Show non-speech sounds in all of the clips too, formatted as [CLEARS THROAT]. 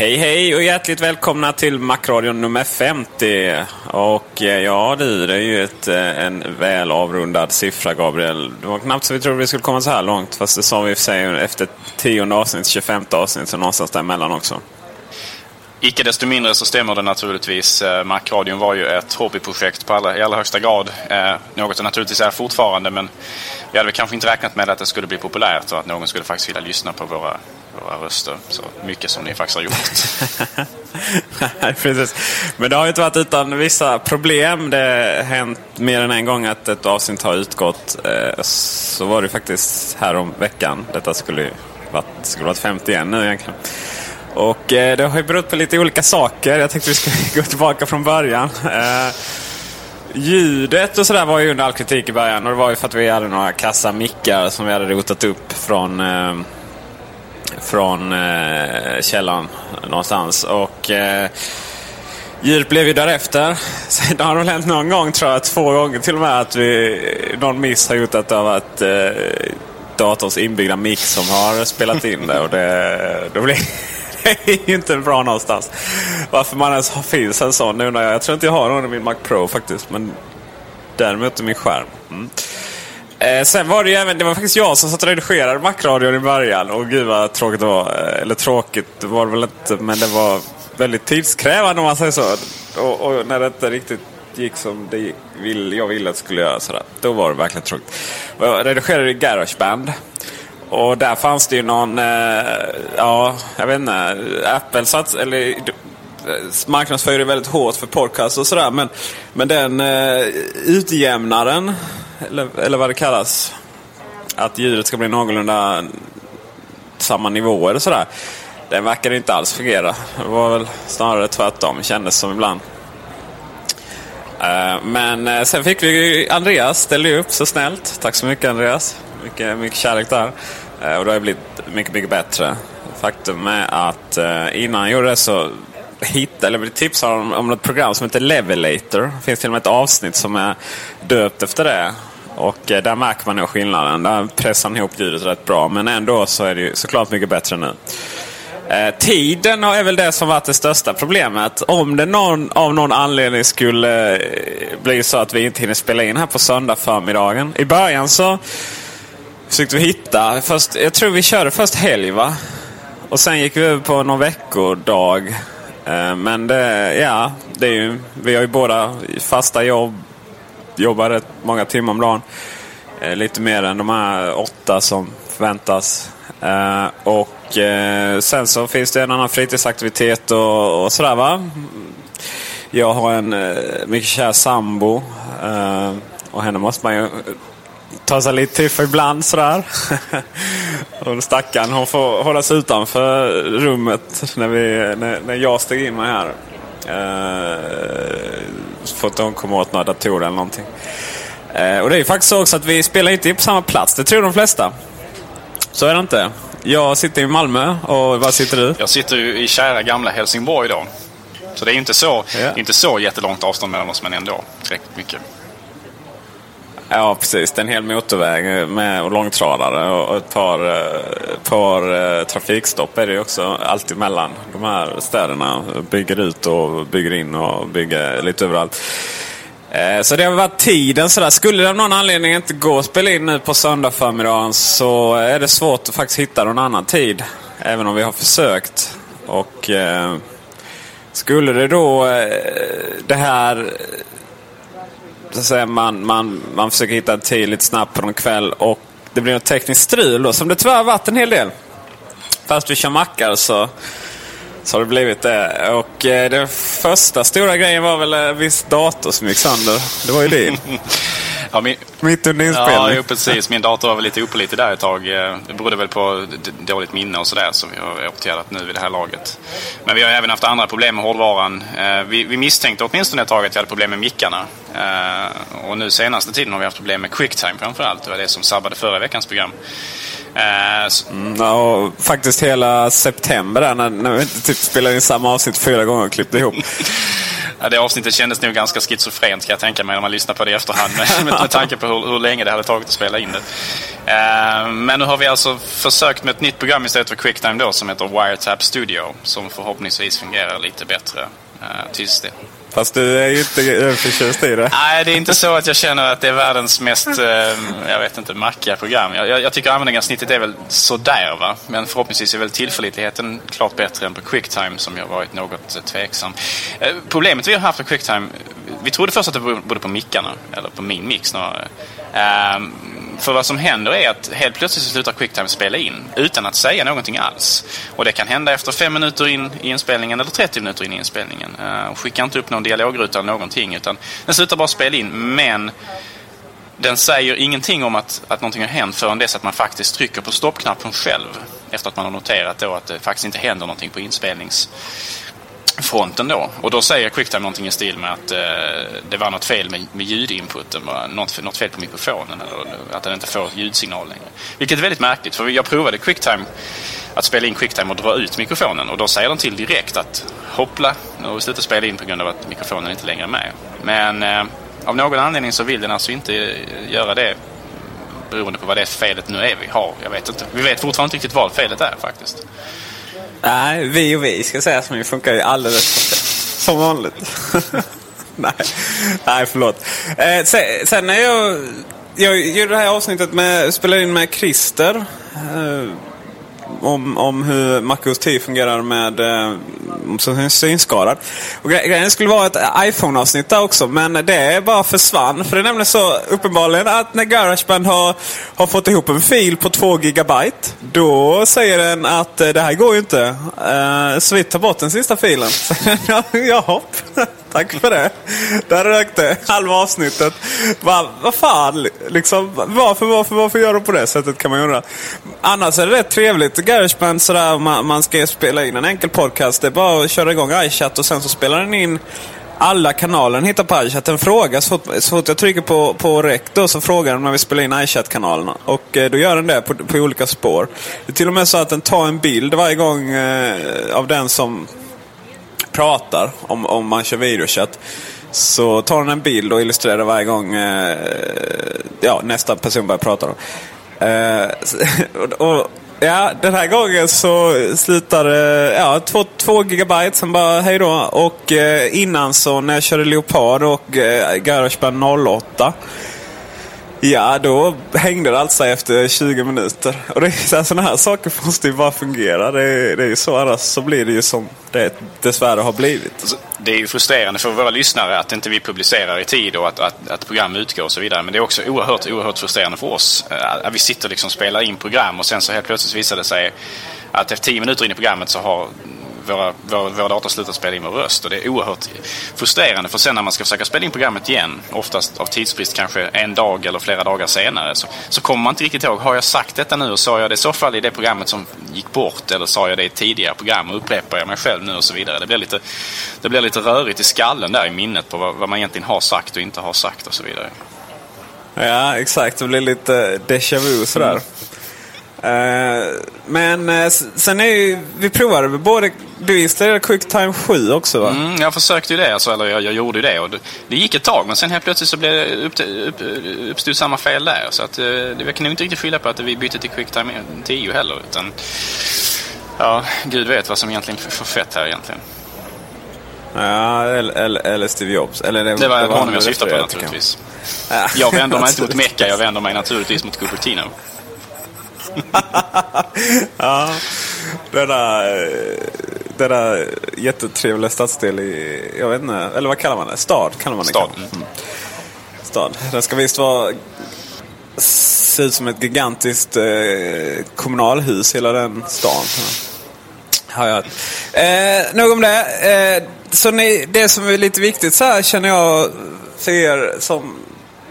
Hej hej och hjärtligt välkomna till Macradion nummer 50. Och eh, ja du, det är ju ett, eh, en väl avrundad siffra Gabriel. Det var knappt så vi trodde vi skulle komma så här långt. Fast det sa vi för sig efter tionde avsnitt, 25 avsnitt, så någonstans däremellan också. Icke desto mindre så stämmer det naturligtvis. Eh, Macradion var ju ett hobbyprojekt på alla, i allra högsta grad. Eh, något det naturligtvis är fortfarande men vi hade väl kanske inte räknat med att det skulle bli populärt och att någon skulle faktiskt vilja lyssna på våra, våra röster så mycket som ni faktiskt har gjort. [LAUGHS] Nej, precis. Men det har ju inte varit utan vissa problem. Det har hänt mer än en gång att ett avsnitt har utgått. Eh, så var det faktiskt här om veckan. Detta skulle ju varit, skulle varit 51 nu egentligen. Och eh, det har ju berott på lite olika saker. Jag tänkte vi skulle [LAUGHS] gå tillbaka från början. Eh, ljudet och sådär var ju under all kritik i början. Och det var ju för att vi hade några kassa mickar som vi hade rotat upp från, eh, från eh, källan någonstans. Och eh, ljudet blev ju därefter. [LAUGHS] Sen har det väl hänt någon gång, tror jag, två gånger till och med, att vi, någon miss har gjort att det har varit eh, datorns inbyggda mix som har spelat in det. Och det, då blir [LAUGHS] det är ju inte bra någonstans. Varför man ens har, finns en sån nu undrar jag. Jag tror inte jag har någon i min Mac Pro faktiskt. Men däremot i min skärm. Mm. Eh, sen var det ju även, det var faktiskt jag som satt och redigerade Macradion i början. Och gud vad tråkigt det var. Eh, eller tråkigt det var det väl inte, men det var väldigt tidskrävande om man säger så. Och, och när det inte riktigt gick som det gick, vill, jag ville att det skulle göra sådär. Då var det verkligen tråkigt. Och jag redigerade i Garageband. Och där fanns det ju någon, eh, ja, jag vet inte, Apple sats, eller Eh, marknadsför ju väldigt hårt för podcast och sådär. Men, men den eh, utjämnaren, eller, eller vad det kallas, att ljudet ska bli någorlunda samma nivåer och sådär. Den verkar inte alls fungera. Det var väl snarare tvärtom, kändes som ibland. Eh, men eh, sen fick vi Andreas ställde ju upp så snällt. Tack så mycket Andreas. Mycket, mycket kärlek där. Och det har ju blivit mycket, mycket bättre. Faktum är att innan jag gjorde det så hitta eller blev tipsad om, om ett program som heter Levelator. Det finns till och med ett avsnitt som är döpt efter det. Och eh, där märker man nog skillnaden. Där pressar han ihop ljudet rätt bra. Men ändå så är det ju såklart mycket bättre nu. Eh, tiden är väl det som varit det största problemet. Om det någon, av någon anledning skulle eh, bli så att vi inte hinner spela in här på söndag förmiddagen. I början så försökte vi hitta. Först, jag tror vi körde först helg va? Och sen gick vi över på någon veckodag. Eh, men det, ja, det är ju, vi har ju båda fasta jobb. Jobbar rätt många timmar om dagen. Eh, lite mer än de här åtta som förväntas eh, och sen så finns det en annan fritidsaktivitet och, och sådär va. Jag har en mycket kär sambo. Och henne måste man ju ta sig lite för ibland sådär. [LAUGHS] och stackarn hon får hålla sig utanför rummet när, vi, när, när jag steg in mig här. Eh, för att hon kommer åt några datorer eller någonting. Eh, och det är ju faktiskt så också att vi spelar inte på samma plats. Det tror de flesta. Så är det inte. Jag sitter i Malmö och var sitter du? Jag sitter ju i kära gamla Helsingborg då. Så det är inte så, Ja. inte så jättelångt avstånd mellan oss men ändå tillräckligt mycket. Ja, precis. Det är en hel motorväg med långtradare och ett par, eh, par eh, trafikstopp är det ju också alltid mellan de här städerna. Bygger ut och bygger in och bygger lite överallt. Eh, så det har varit tiden sådär. Skulle det av någon anledning inte gå att spela in nu på söndag förmiddagen så är det svårt att faktiskt hitta någon annan tid. Även om vi har försökt. Och eh, skulle det då eh, det här så säga, man, man, man försöker hitta en tid lite snabbt på någon kväll och det blir något tekniskt strul då, som det tyvärr har varit en hel del. Fast vi kör mackar så, så har det blivit det. Och eh, den första stora grejen var väl en viss dator som gick sönder. Det var ju din. [LAUGHS] Ja, min, Mitt under ja, inspelning. jo, precis. Min dator var väl lite opålitlig där ett tag. Eh, Det berodde väl på dåligt minne och sådär som vi har åtgärdat nu vid det här laget. Men vi har även haft andra problem med hårdvaran. Eh, Vi, vi misstänkte åtminstone ett tag att vi hade problem med mickarna. Eh, Och nu senaste tiden har vi haft problem med quicktime framförallt. Det var det som sabbade förra veckans program. Eh, Ja, och faktiskt hela september där när, när vi inte typ spelade in samma avsnitt fyra gånger och klippte ihop. [LAUGHS] Ja, det avsnittet kändes nog ganska schizofrent kan jag tänka mig när man lyssnar på det i efterhand. Med, [LAUGHS] med, med tanke på hur, hur länge det hade tagit att spela in det. Eh, men nu har vi alltså försökt med ett nytt program istället för Quicktime då som heter Wiretap Studio. Som förhoppningsvis fungerar lite bättre eh, tills det. Fast du är ju inte förtjust i det. Nej, det är inte så att jag känner att det är världens mest, eh, jag vet inte, mackiga program. Jag, jag, jag tycker användarsnittet är väl sådär va. Men förhoppningsvis är väl tillförlitligheten klart bättre än på Quicktime som jag har varit något eh, tveksam. Eh, problemet vi har haft med Quicktime, vi trodde först att det berodde på mickarna, eller på min mix snarare. Ehm, för vad som händer är att helt plötsligt så slutar Quicktime spela in utan att säga någonting alls. Och det kan hända efter fem minuter in i inspelningen eller 30 minuter in i inspelningen. Uh, skickar inte upp någon dialogruta eller någonting utan den slutar bara spela in. Men den säger ingenting om att, att någonting har hänt förrän dess att man faktiskt trycker på stoppknappen själv. Efter att man har noterat då att det faktiskt inte händer någonting på inspelnings fronten då. Och då säger Quicktime någonting i stil med att eh, det var något fel med, med ljudinputen. Något, något fel på mikrofonen. Eller att den inte får ljudsignal längre. Vilket är väldigt märkligt. För jag provade Quicktime att spela in Quicktime och dra ut mikrofonen. Och då säger den till direkt att hoppla, nu har vi slutat spela in på grund av att mikrofonen inte längre är med. Men eh, av någon anledning så vill den alltså inte eh, göra det beroende på vad det felet nu är vi har. Jag vet inte. Vi vet fortfarande inte riktigt vad felet är faktiskt. Nej, vi och vi ska säga som funkar ju alldeles som vanligt. [LAUGHS] Nej. Nej, förlåt. Eh, sen, sen när jag, jag gjorde det här avsnittet med, spelade in med Christer. Eh, om, om hur MacOS 10 fungerar med eh, synskadad. Och gre- grejen skulle vara ett iPhone-avsnitt där också, men det bara försvann. För det är nämligen så uppenbarligen att när Garageband har, har fått ihop en fil på 2 gigabyte, då säger den att eh, det här går ju inte. Eh, så vi tar bort den sista filen. [LAUGHS] Ja, Jaha, tack för det. Där rök det halva avsnittet. Va, vad fan, liksom, varför, varför, varför gör de på det sättet kan man undra. Annars är det rätt trevligt. Garageband sådär, man, man ska spela in en enkel podcast. Det är bara att köra igång iChat och sen så spelar den in alla kanaler den hittar på iChat. Den frågar så fort, så fort jag trycker på, på rec då så frågar den om jag vill spela in iChat-kanalerna. Och eh, då gör den det på, på olika spår. Det är till och med så att den tar en bild varje gång eh, av den som pratar, om, om man kör videochatt. Så tar den en bild och illustrerar varje gång eh, ja, nästa person börjar prata. Då. Eh, [LAUGHS] och, och, ja, den här gången så slutade eh, ja, två, två gigabyte, sen bara hej då. Och eh, innan så när jag körde Leopard och eh, Garageband 08 Ja, då hängde det alltså efter 20 minuter. Och det är, sådana här saker måste ju bara fungera. Det är, det är ju så, annars så blir det ju som det dessvärre har blivit. Alltså, det är ju frustrerande för våra lyssnare att inte vi publicerar i tid och att, att, att program utgår och så vidare. Men det är också oerhört, oerhört frustrerande för oss. Äh, att vi sitter och liksom spelar in program och sen så helt plötsligt visar det sig att efter 10 minuter in i programmet så har våra, våra, våra dator slutat spela in vår röst. Och det är oerhört frustrerande för sen när man ska försöka spela in programmet igen, oftast av tidsbrist kanske en dag eller flera dagar senare, så, så kommer man inte riktigt ihåg. Har jag sagt detta nu och sa jag det i så fall i det programmet som gick bort eller sa jag det i tidigare program och upprepar jag mig själv nu och så vidare. Det blir lite, det blir lite rörigt i skallen där i minnet på vad, vad man egentligen har sagt och inte har sagt och så vidare. Ja, exakt. Det blir lite déjà vu sådär. Mm. Uh, men uh, sen är ju, vi provade både, du installerade QuickTime 7 också va? Mm, jag försökte ju det, alltså, eller jag, jag gjorde ju det. Och det, det, gick ett tag men sen helt plötsligt så blev det upp, upp, uppstod samma fel där. Så att, uh, det kan nog inte riktigt skylla på att vi bytte till QuickTime 10 heller. Utan, ja, gud vet vad som egentligen är för fett här egentligen. Ja, eller, Steve Jobs. Eller det, det var, det var honom jag syftade på naturligtvis. Ja. Jag vänder mig [LAUGHS] inte mot Mecka, jag vänder mig naturligtvis mot Cupertino. Ja, denna, denna jättetrevliga stadsdel i, jag vet inte, eller vad kallar man det? Stad kallar man det. Stad. Mm. Stad. Den ska visst vara se ut som ett gigantiskt eh, kommunalhus, hela den stan. Har jag eh, Nog om det. Eh, så ni, det som är lite viktigt så här känner jag för er som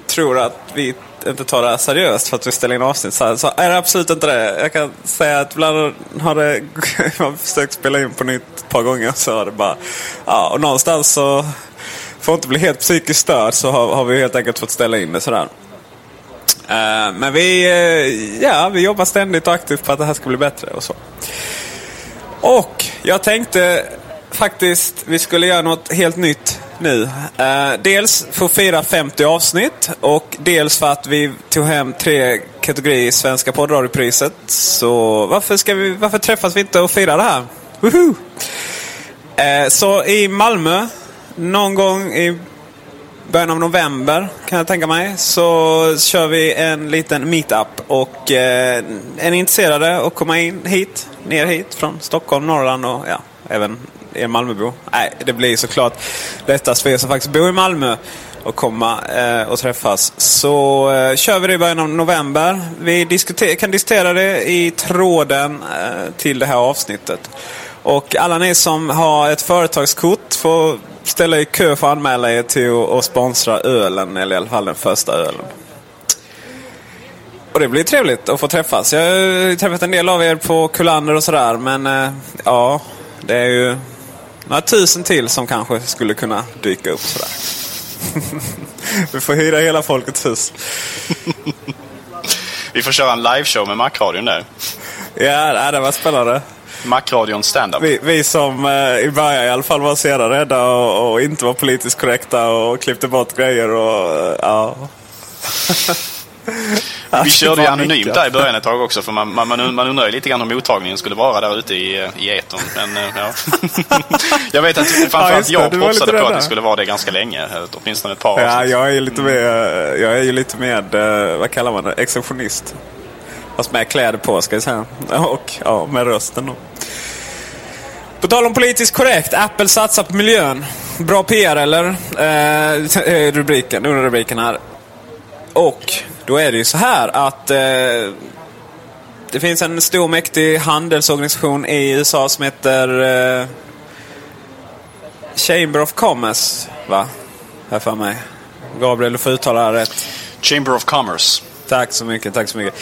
tror att vi inte ta det här seriöst för att vi ställer in avsnitt så, här, så är det absolut inte det. Jag kan säga att ibland har det, [LAUGHS] jag har försökt spela in på nytt ett par gånger så har det bara, ja och någonstans så för att inte bli helt psykiskt störd så har, har, vi helt enkelt fått ställa in det sådär. Uh, men vi, uh, ja, vi jobbar ständigt och aktivt på att det här ska bli bättre och så. Och jag tänkte faktiskt vi skulle göra något helt nytt nu. Eh, dels för att fira 50 avsnitt och dels för att vi tog hem tre kategorier i Svenska poddradiopriset. Så varför, ska vi, varför träffas vi inte och firar det här? Woho! Eh, så i Malmö, någon gång i början av november kan jag tänka mig, så kör vi en liten meetup. Och eh, är ni intresserade att komma in hit, ner hit från Stockholm, Norrland och ja, även är Malmöbo? Nej, det blir såklart lättast för er som faktiskt bor i Malmö och komma eh, och träffas. Så eh, kör vi det i början av november. Vi diskuter kan diskutera det i tråden eh, till det här avsnittet. Och alla ni som har ett företagskort får ställa i kö för att anmäla er till att sponsra ölen, eller i alla fall den första ölen. Och det blir trevligt att få träffas. Jag har träffat en del av er på Kullander och sådär, men eh, ja, det är ju några tusen till som kanske skulle kunna dyka upp sådär. [LAUGHS] Vi får hyra hela Folkets hus. [LAUGHS] Vi får köra en liveshow med Macradion där. Ja, det var spännande. Macradion standup. Vi, vi som eh, i början i alla fall var så jävla rädda och, och, inte var politiskt korrekta och klippte bort grejer och eh, ja. [LAUGHS] Vi körde ju anonymt där i början ett tag också för man, man, man undrar ju lite grann hur mottagningen skulle vara där ute i, i etern. Men, eh, ja. [LAUGHS] jag vet att framförallt ja, jag propsade på att det skulle vara det ganska länge. Åtminstone ett par Ja, jag är lite mer, jag är ju lite med, eh, vad kallar man det, exceptionist. Fast med kläder på ska jag säga. Och ja, med rösten då. På tal om politiskt korrekt. Apple satsar på miljön. Bra PR eller? Eh, rubriken, under rubriken här. Och då är det ju så här att eh, det finns en stor mäktig handelsorganisation i USA som heter eh, Chamber of Commerce. Va? Här för mig. Gabriel, du får uttala det här rätt. Chamber of Commerce. Tack så mycket, tack så mycket.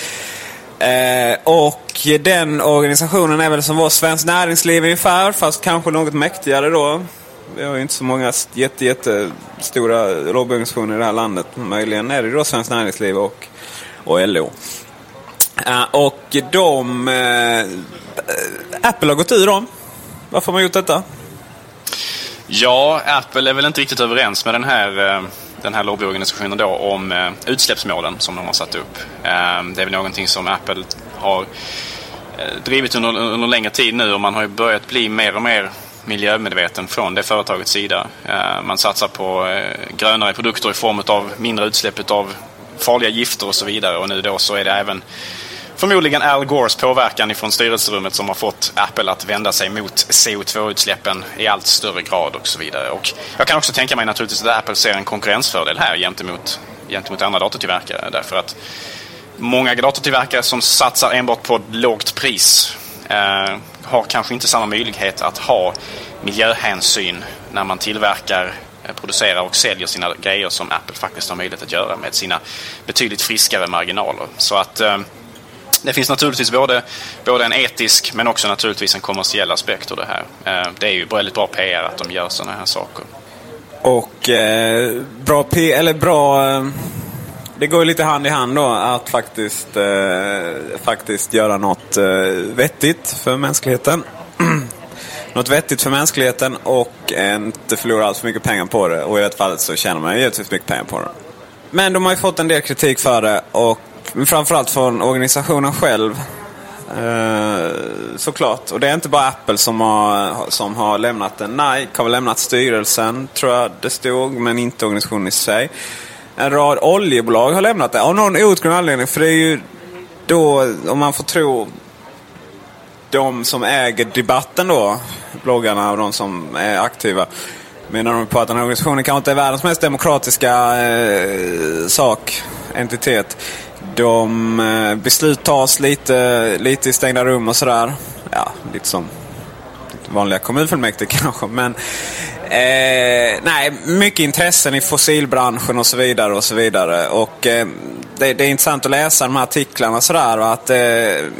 Eh, och den organisationen är väl som vår Svenskt Näringsliv ungefär, fast kanske något mäktigare då. Vi har ju inte så många jätte, jättestora lobbyorganisationer i det här landet. Möjligen är det då Svenskt Näringsliv och, och LO. Uh, eh, och de... Uh, Apple har gått ur dem. Varför har man gjort detta? Ja, Apple är väl inte riktigt överens med den här, eh, den här lobbyorganisationen då om utsläppsmålen som de har satt upp. Det är väl någonting som Apple har drivit under, under längre tid nu och man har ju börjat bli mer och mer miljömedveten från det företagets sida. Eh, man satsar på eh, grönare produkter i form av mindre utsläpp av farliga gifter och så vidare. Och nu då så är det även förmodligen Al Gores påverkan ifrån styrelserummet som har fått Apple att vända sig mot CO2-utsläppen i allt större grad och så vidare. Och jag kan också tänka mig naturligtvis att Apple ser en konkurrensfördel här gentemot, gentemot andra datortillverkare. Därför att många datortillverkare som satsar enbart på lågt pris eh, har kanske inte samma möjlighet att ha miljöhänsyn när man tillverkar eh, producerar och säljer sina grejer som Apple faktiskt har möjlighet att göra med sina betydligt friskare marginaler. Så att eh, det finns naturligtvis både, både en etisk men också naturligtvis en kommersiell aspekt av det här. Eh, det är ju väldigt bra PR att de gör sådana här saker. Och eh, bra P eller bra... Eh, det går ju lite hand i hand då att faktiskt, eh, faktiskt göra något eh, vettigt för mänskligheten. [CLEARS THROAT] något vettigt för mänskligheten och inte förlora allt för mycket pengar på det. Och i det fallet så tjänar man givetvis mycket pengar på det. Men de har ju fått en del kritik för det och framförallt från organisationen själv. Eh, såklart. Och det är inte bara Apple som har, som har lämnat den. Nike har väl lämnat styrelsen, tror jag det stod, men inte organisationen i sig. En rad oljebolag har lämnat det av någon outgrundlig anledning. För det är ju då, om man får tro de som äger debatten då, bloggarna och de som är aktiva, menar de på att den här organisationen kanske inte är världens mest demokratiska eh, sak, entitet. De eh, beslut tas lite, lite i stängda rum och sådär. Ja, lite som vanliga kommunfullmäktige [LAUGHS] kanske. Men eh, nej, mycket intressen i fossilbranschen och så vidare. och så vidare. Och eh, det, det, är intressant att läsa de här artiklarna sådär. Att eh,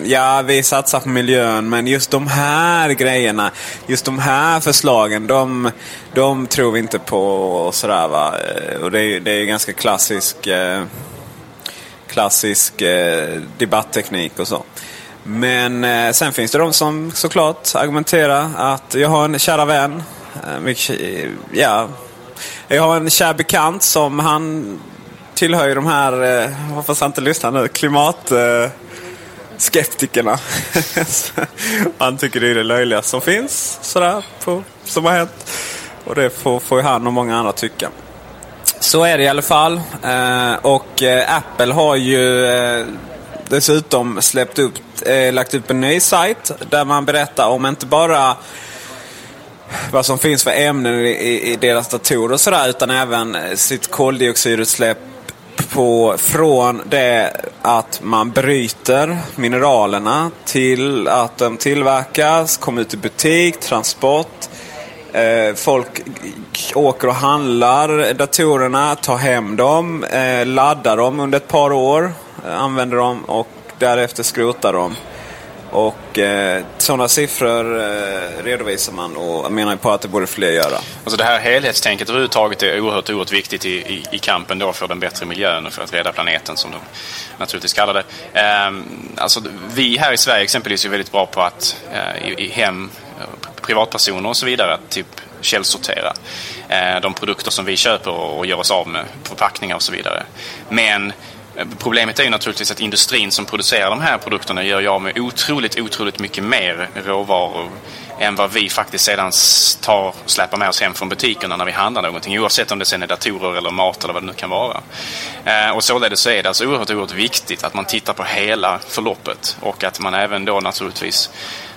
ja, vi satsar på miljön men just de här grejerna, just de här förslagen, de, de tror vi inte på och sådär va. Eh, och det, är, det är ganska klassisk eh, klassisk eh, debattteknik och så. Men eh, sen finns det de som såklart argumenterar att jag har en kära vän. Eh, mycket, eh, ja, jag har en kär bekant som han tillhör ju de här, eh, hoppas han inte lyssnar nu, klimat... Eh, skeptikerna. [LAUGHS] han tycker det är det löjligaste som finns sådär, på, som har hänt. Och det får, får han och många andra tycka. Så är det i alla fall. Eh, och eh, Apple har ju eh, dessutom släppt upp, eh, lagt upp en ny sajt där man berättar om inte bara vad som finns för ämnen i, i deras datorer och sådär utan även sitt koldioxidutsläpp på, från det att man bryter mineralerna till att de tillverkas, kommer ut i butik, transport Eh, folk åker och handlar datorerna, tar hem dem, eh, laddar dem under ett par år, eh, använder dem och därefter skrotar dem. Och eh, sådana siffror eh, redovisar man och menar på att det borde fler göra. Alltså det här helhetstänket överhuvudtaget är oerhört, oerhört viktigt i, i, i, kampen då för den bättre miljön och för att rädda planeten som de naturligtvis kallar det. Eh, alltså, vi här i Sverige exempelvis är väldigt bra på att eh, i, i hem eh, privatpersoner och så vidare att typ källsortera eh, de produkter som vi köper och gör oss av med, förpackningar och så vidare. Men Problemet är ju naturligtvis att industrin som producerar de här produkterna gör ju av med otroligt, otroligt mycket mer råvaror än vad vi faktiskt sedan tar och släpar med oss hem från butikerna när vi handlar någonting. Oavsett om det sen är datorer eller mat eller vad det nu kan vara. Eh, och således så är det alltså oerhört, oerhört viktigt att man tittar på hela förloppet och att man även då naturligtvis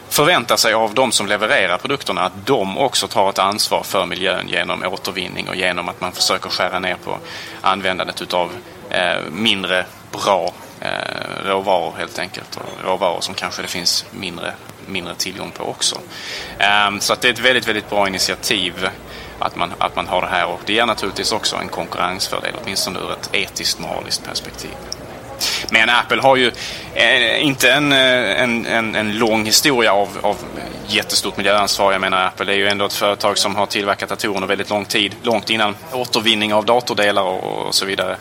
förväntar sig av de som levererar produkterna att de också tar ett ansvar för miljön genom återvinning och genom att man försöker skära ner på användandet utav Eh, mindre bra eh, råvaror helt enkelt. Och råvaror som kanske det finns mindre, mindre tillgång på också. Ehm, så att det är ett väldigt, väldigt bra initiativ att man, att man har det här och det ger naturligtvis också en konkurrensfördel, åtminstone ur ett etiskt moraliskt perspektiv. Men Apple har ju eh, inte en, eh, en, en, en, lång historia av, av jättestort miljöansvar. Jag menar Apple är ju ändå ett företag som har tillverkat datorer under väldigt lång tid. Långt innan återvinning av datordelar och, och så vidare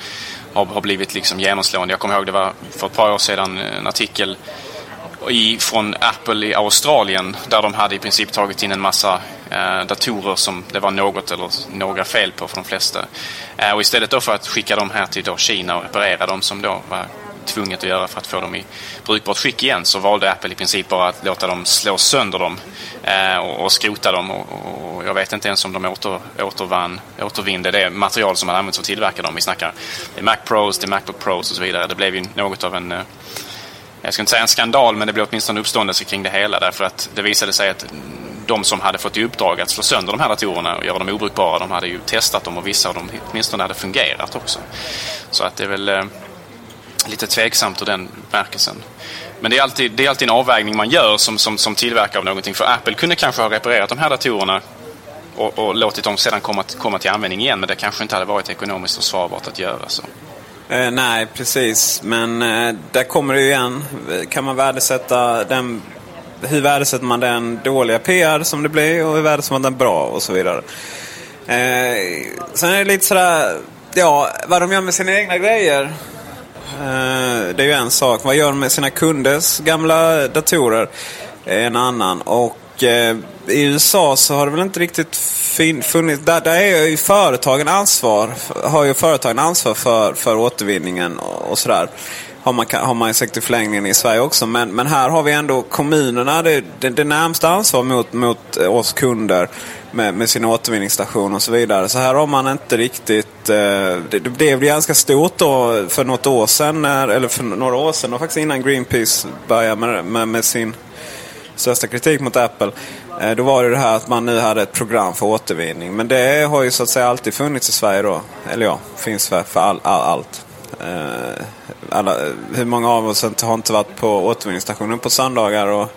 har, har blivit liksom genomslående. Jag kommer ihåg det var för ett par år sedan eh, en artikel i, från Apple i Australien där de hade i princip tagit in en massa eh, datorer som det var något eller några fel på för de flesta. Eh, och istället då för att skicka dem här till då Kina och reparera dem som då var tvunget att göra för att få dem i brukbart skick igen så valde Apple i princip bara att låta dem slå sönder dem eh, och, och skrota dem. Och, och, jag vet inte ens om de åter, återvann, återvinde det material som hade använts för att tillverka dem. Vi snackar det är Mac Pros, det är Macbook Pros och så vidare. Det blev ju något av en eh, jag ska inte säga en skandal, men det blev åtminstone uppståndelse kring det hela därför att det visade sig att de som hade fått i uppdrag att slå sönder de här datorerna och göra dem obrukbara, de hade ju testat dem och vissa av dem åtminstone hade fungerat också. Så att det är väl eh, lite tveksamt ur den märkelsen. Men det är, alltid, det är alltid en avvägning man gör som, som, som tillverkare av någonting. För Apple kunde kanske ha reparerat de här datorerna och, och låtit dem sedan komma, komma till användning igen, men det kanske inte hade varit ekonomiskt försvarbart att göra så. Eh, nej, precis. Men eh, där kommer det ju igen. Kan man värdesätta den... Hur värdesätter man den dåliga PR som det blir och hur värdesätter man den bra och så vidare. Eh, sen är det lite sådär... Ja, vad de gör med sina egna grejer. Eh, det är ju en sak. Vad gör de med sina kunders gamla datorer? är en annan. Och eh, i USA så har det väl inte riktigt funnits... Där, där är ju företagen ansvar. Har ju företagen ansvar för, för återvinningen och, och sådär. Har man, har man säkert i förlängningen i Sverige också. Men, men här har vi ändå kommunerna det, det, det närmsta ansvar mot, mot eh, oss kunder med, med sin återvinningsstation och så vidare. Så här har man inte riktigt... Eh, det, det blev ganska stort då för något år sedan, eller för några år sedan, och faktiskt innan Greenpeace började med, med, med sin största kritik mot Apple. Eh, då var det det här att man nu hade ett program för återvinning. Men det har ju så att säga alltid funnits i Sverige då. Eller ja, finns för, för all, all, allt. Eh, alla, eh, hur många av oss har inte varit på återvinningsstationen på söndagar och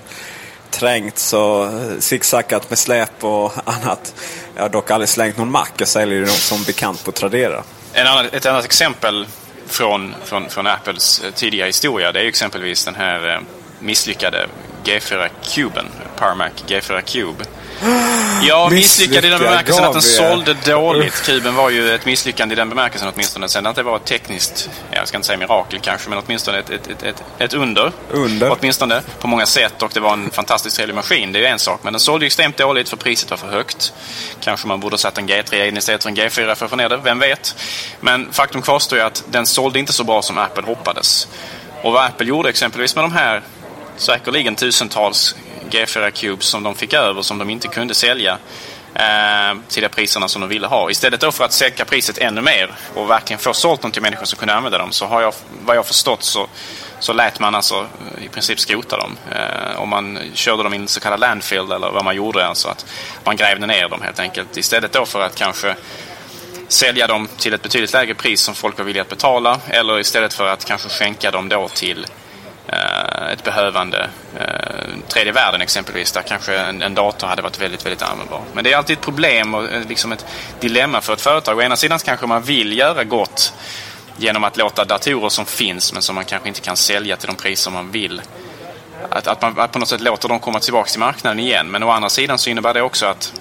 trängts och eh, zigzackat med släp och [LAUGHS] annat. Jag har dock aldrig slängt någon mack. Jag säljer ju som bekant på Tradera. En annan, ett annat exempel från, från, från Apples eh, tidiga historia det är ju exempelvis den här misslyckade G4-kuben, Parmac G4 Cube. Ja, misslyckad i den bemärkelsen att den sålde dåligt. Kuben var ju ett misslyckande i den bemärkelsen åtminstone. Sen att det var ett tekniskt, jag ska inte säga mirakel kanske, men åtminstone ett, ett, ett, ett, ett under. Under. Åtminstone på många sätt och det var en fantastiskt trevlig maskin. Det är ju en sak. Men den sålde extremt dåligt för priset var för högt. Kanske man borde satt en G3 in istället för en G4 för att få ner det, vem vet. Men faktum kvarstår ju att den sålde inte så bra som Apple hoppades. Och vad Apple gjorde exempelvis med de här säkerligen tusentals G4 Cubes som de fick över som de inte kunde sälja eh, till de priserna som de ville ha. Istället då för att sänka priset ännu mer och verkligen få sålt dem till människor som kunde använda dem så har jag, vad jag förstått så, så lät man alltså eh, i princip skrota dem. Eh, och man körde dem i en så kallad landfill eller vad man gjorde. Alltså att man grävde ner dem helt enkelt. Istället då för att kanske sälja dem till ett betydligt lägre pris som folk var villiga att betala eller istället för att kanske skänka dem då till Eh, Eh, ett behövande eh, tredje världen exempelvis där kanske en, en, dator hade varit väldigt, väldigt användbar. Men det är alltid ett problem och eh, liksom ett dilemma för ett företag. Å ena sidan kanske man vill göra gott genom att låta datorer som finns men som man kanske inte kan sälja till de priser man vill. Att, att man att på något sätt låter dem komma tillbaka till marknaden igen. Men å andra sidan så innebär det också att,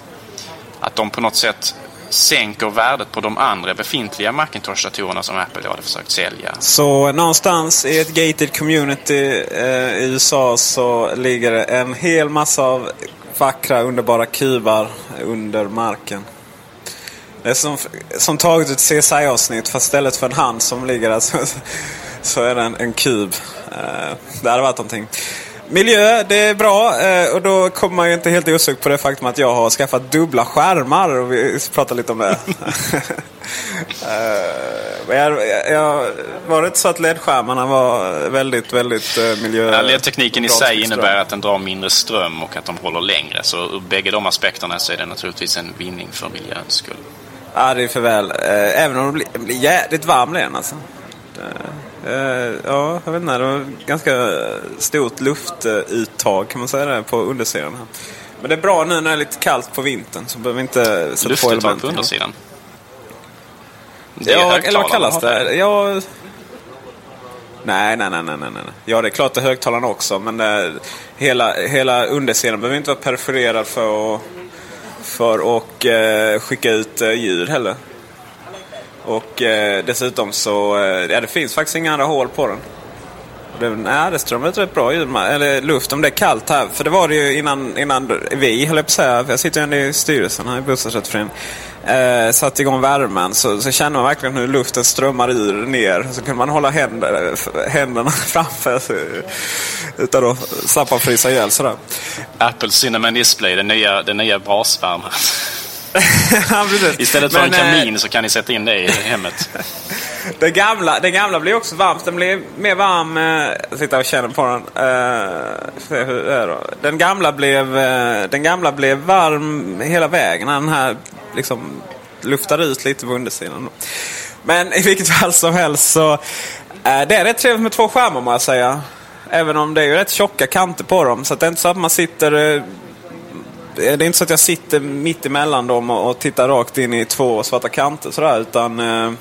att de på något sätt sänker värdet på de andra befintliga Macintosh-datorerna som Apple hade försökt sälja. Så eh, någonstans i ett gated community eh, i USA så ligger det en hel massa av vackra underbara kubar under marken. Det är som, som taget ett CSI-avsnitt fast istället för en hand som ligger där så, så är det en, en kub. Eh, det hade varit någonting. Miljö, det är bra. Eh, och då kommer man ju inte helt osökt på det faktum att jag har skaffat dubbla skärmar. Och vi pratar lite om det. [LAUGHS] uh, jag, jag, var det inte så att LED-skärmarna var väldigt, väldigt uh, miljö... Ja, LED-tekniken i sig innebär att den drar mindre ström och att de håller längre. Så ur bägge de aspekterna så är det naturligtvis en vinning för miljöns skull. Ja, det är för väl. Även om det blir, jävligt varm den alltså. Uh, ja, jag vet inte. Det var ganska stort luftuttag kan man säga det, på undersidan. Här. Men det är bra nu när det är lite kallt på vintern så behöver vi inte sätta på Luftuttag på undersidan? Ja, eller vad kallas det? Ja... Nej, nej, nej, nej, nej. Ja, det är klart det är högtalarna också. Men det, hela, hela undersidan behöver inte vara perforerad för att, för att eh, skicka ut eh, ljud heller. Och eh, dessutom så, eh, ja det finns faktiskt inga andra hål på den. Det, nej, det strömmar ut rätt bra ljud, eller luft om det är kallt här. För det var det ju innan, innan vi, höll jag på att säga, jag sitter ju ändå i styrelsen här i bostadsrättsföreningen. Eh, satte igång värmen så, så kände man verkligen hur luften strömmar ur ner. Så kunde man hålla händer, händerna [LAUGHS] framför sig utan att slappa frysa ihjäl sådär. Apple Cinnamon Display, den nya, den nya brasvärmen. [LAUGHS] ja, Istället för Men, en kamin eh, så kan ni sätta in det i hemmet. [LAUGHS] Den gamla, den gamla blir också varm. Den blir mer varm. Eh, jag sitter och känner på den. Eh, hur är det? Den, gamla blev, eh, den gamla blev varm hela vägen. Den här liksom luftade ut lite på undersidan. Men i vilket fall som helst så det är rätt trevligt med två skärmar må jag säga. Även om det är ju rätt tjocka kanter på dem. Så det är inte så att man sitter... Det är inte så att jag sitter mitt emellan dem och, tittar rakt in i två svarta kanter sådär. Utan... Eh,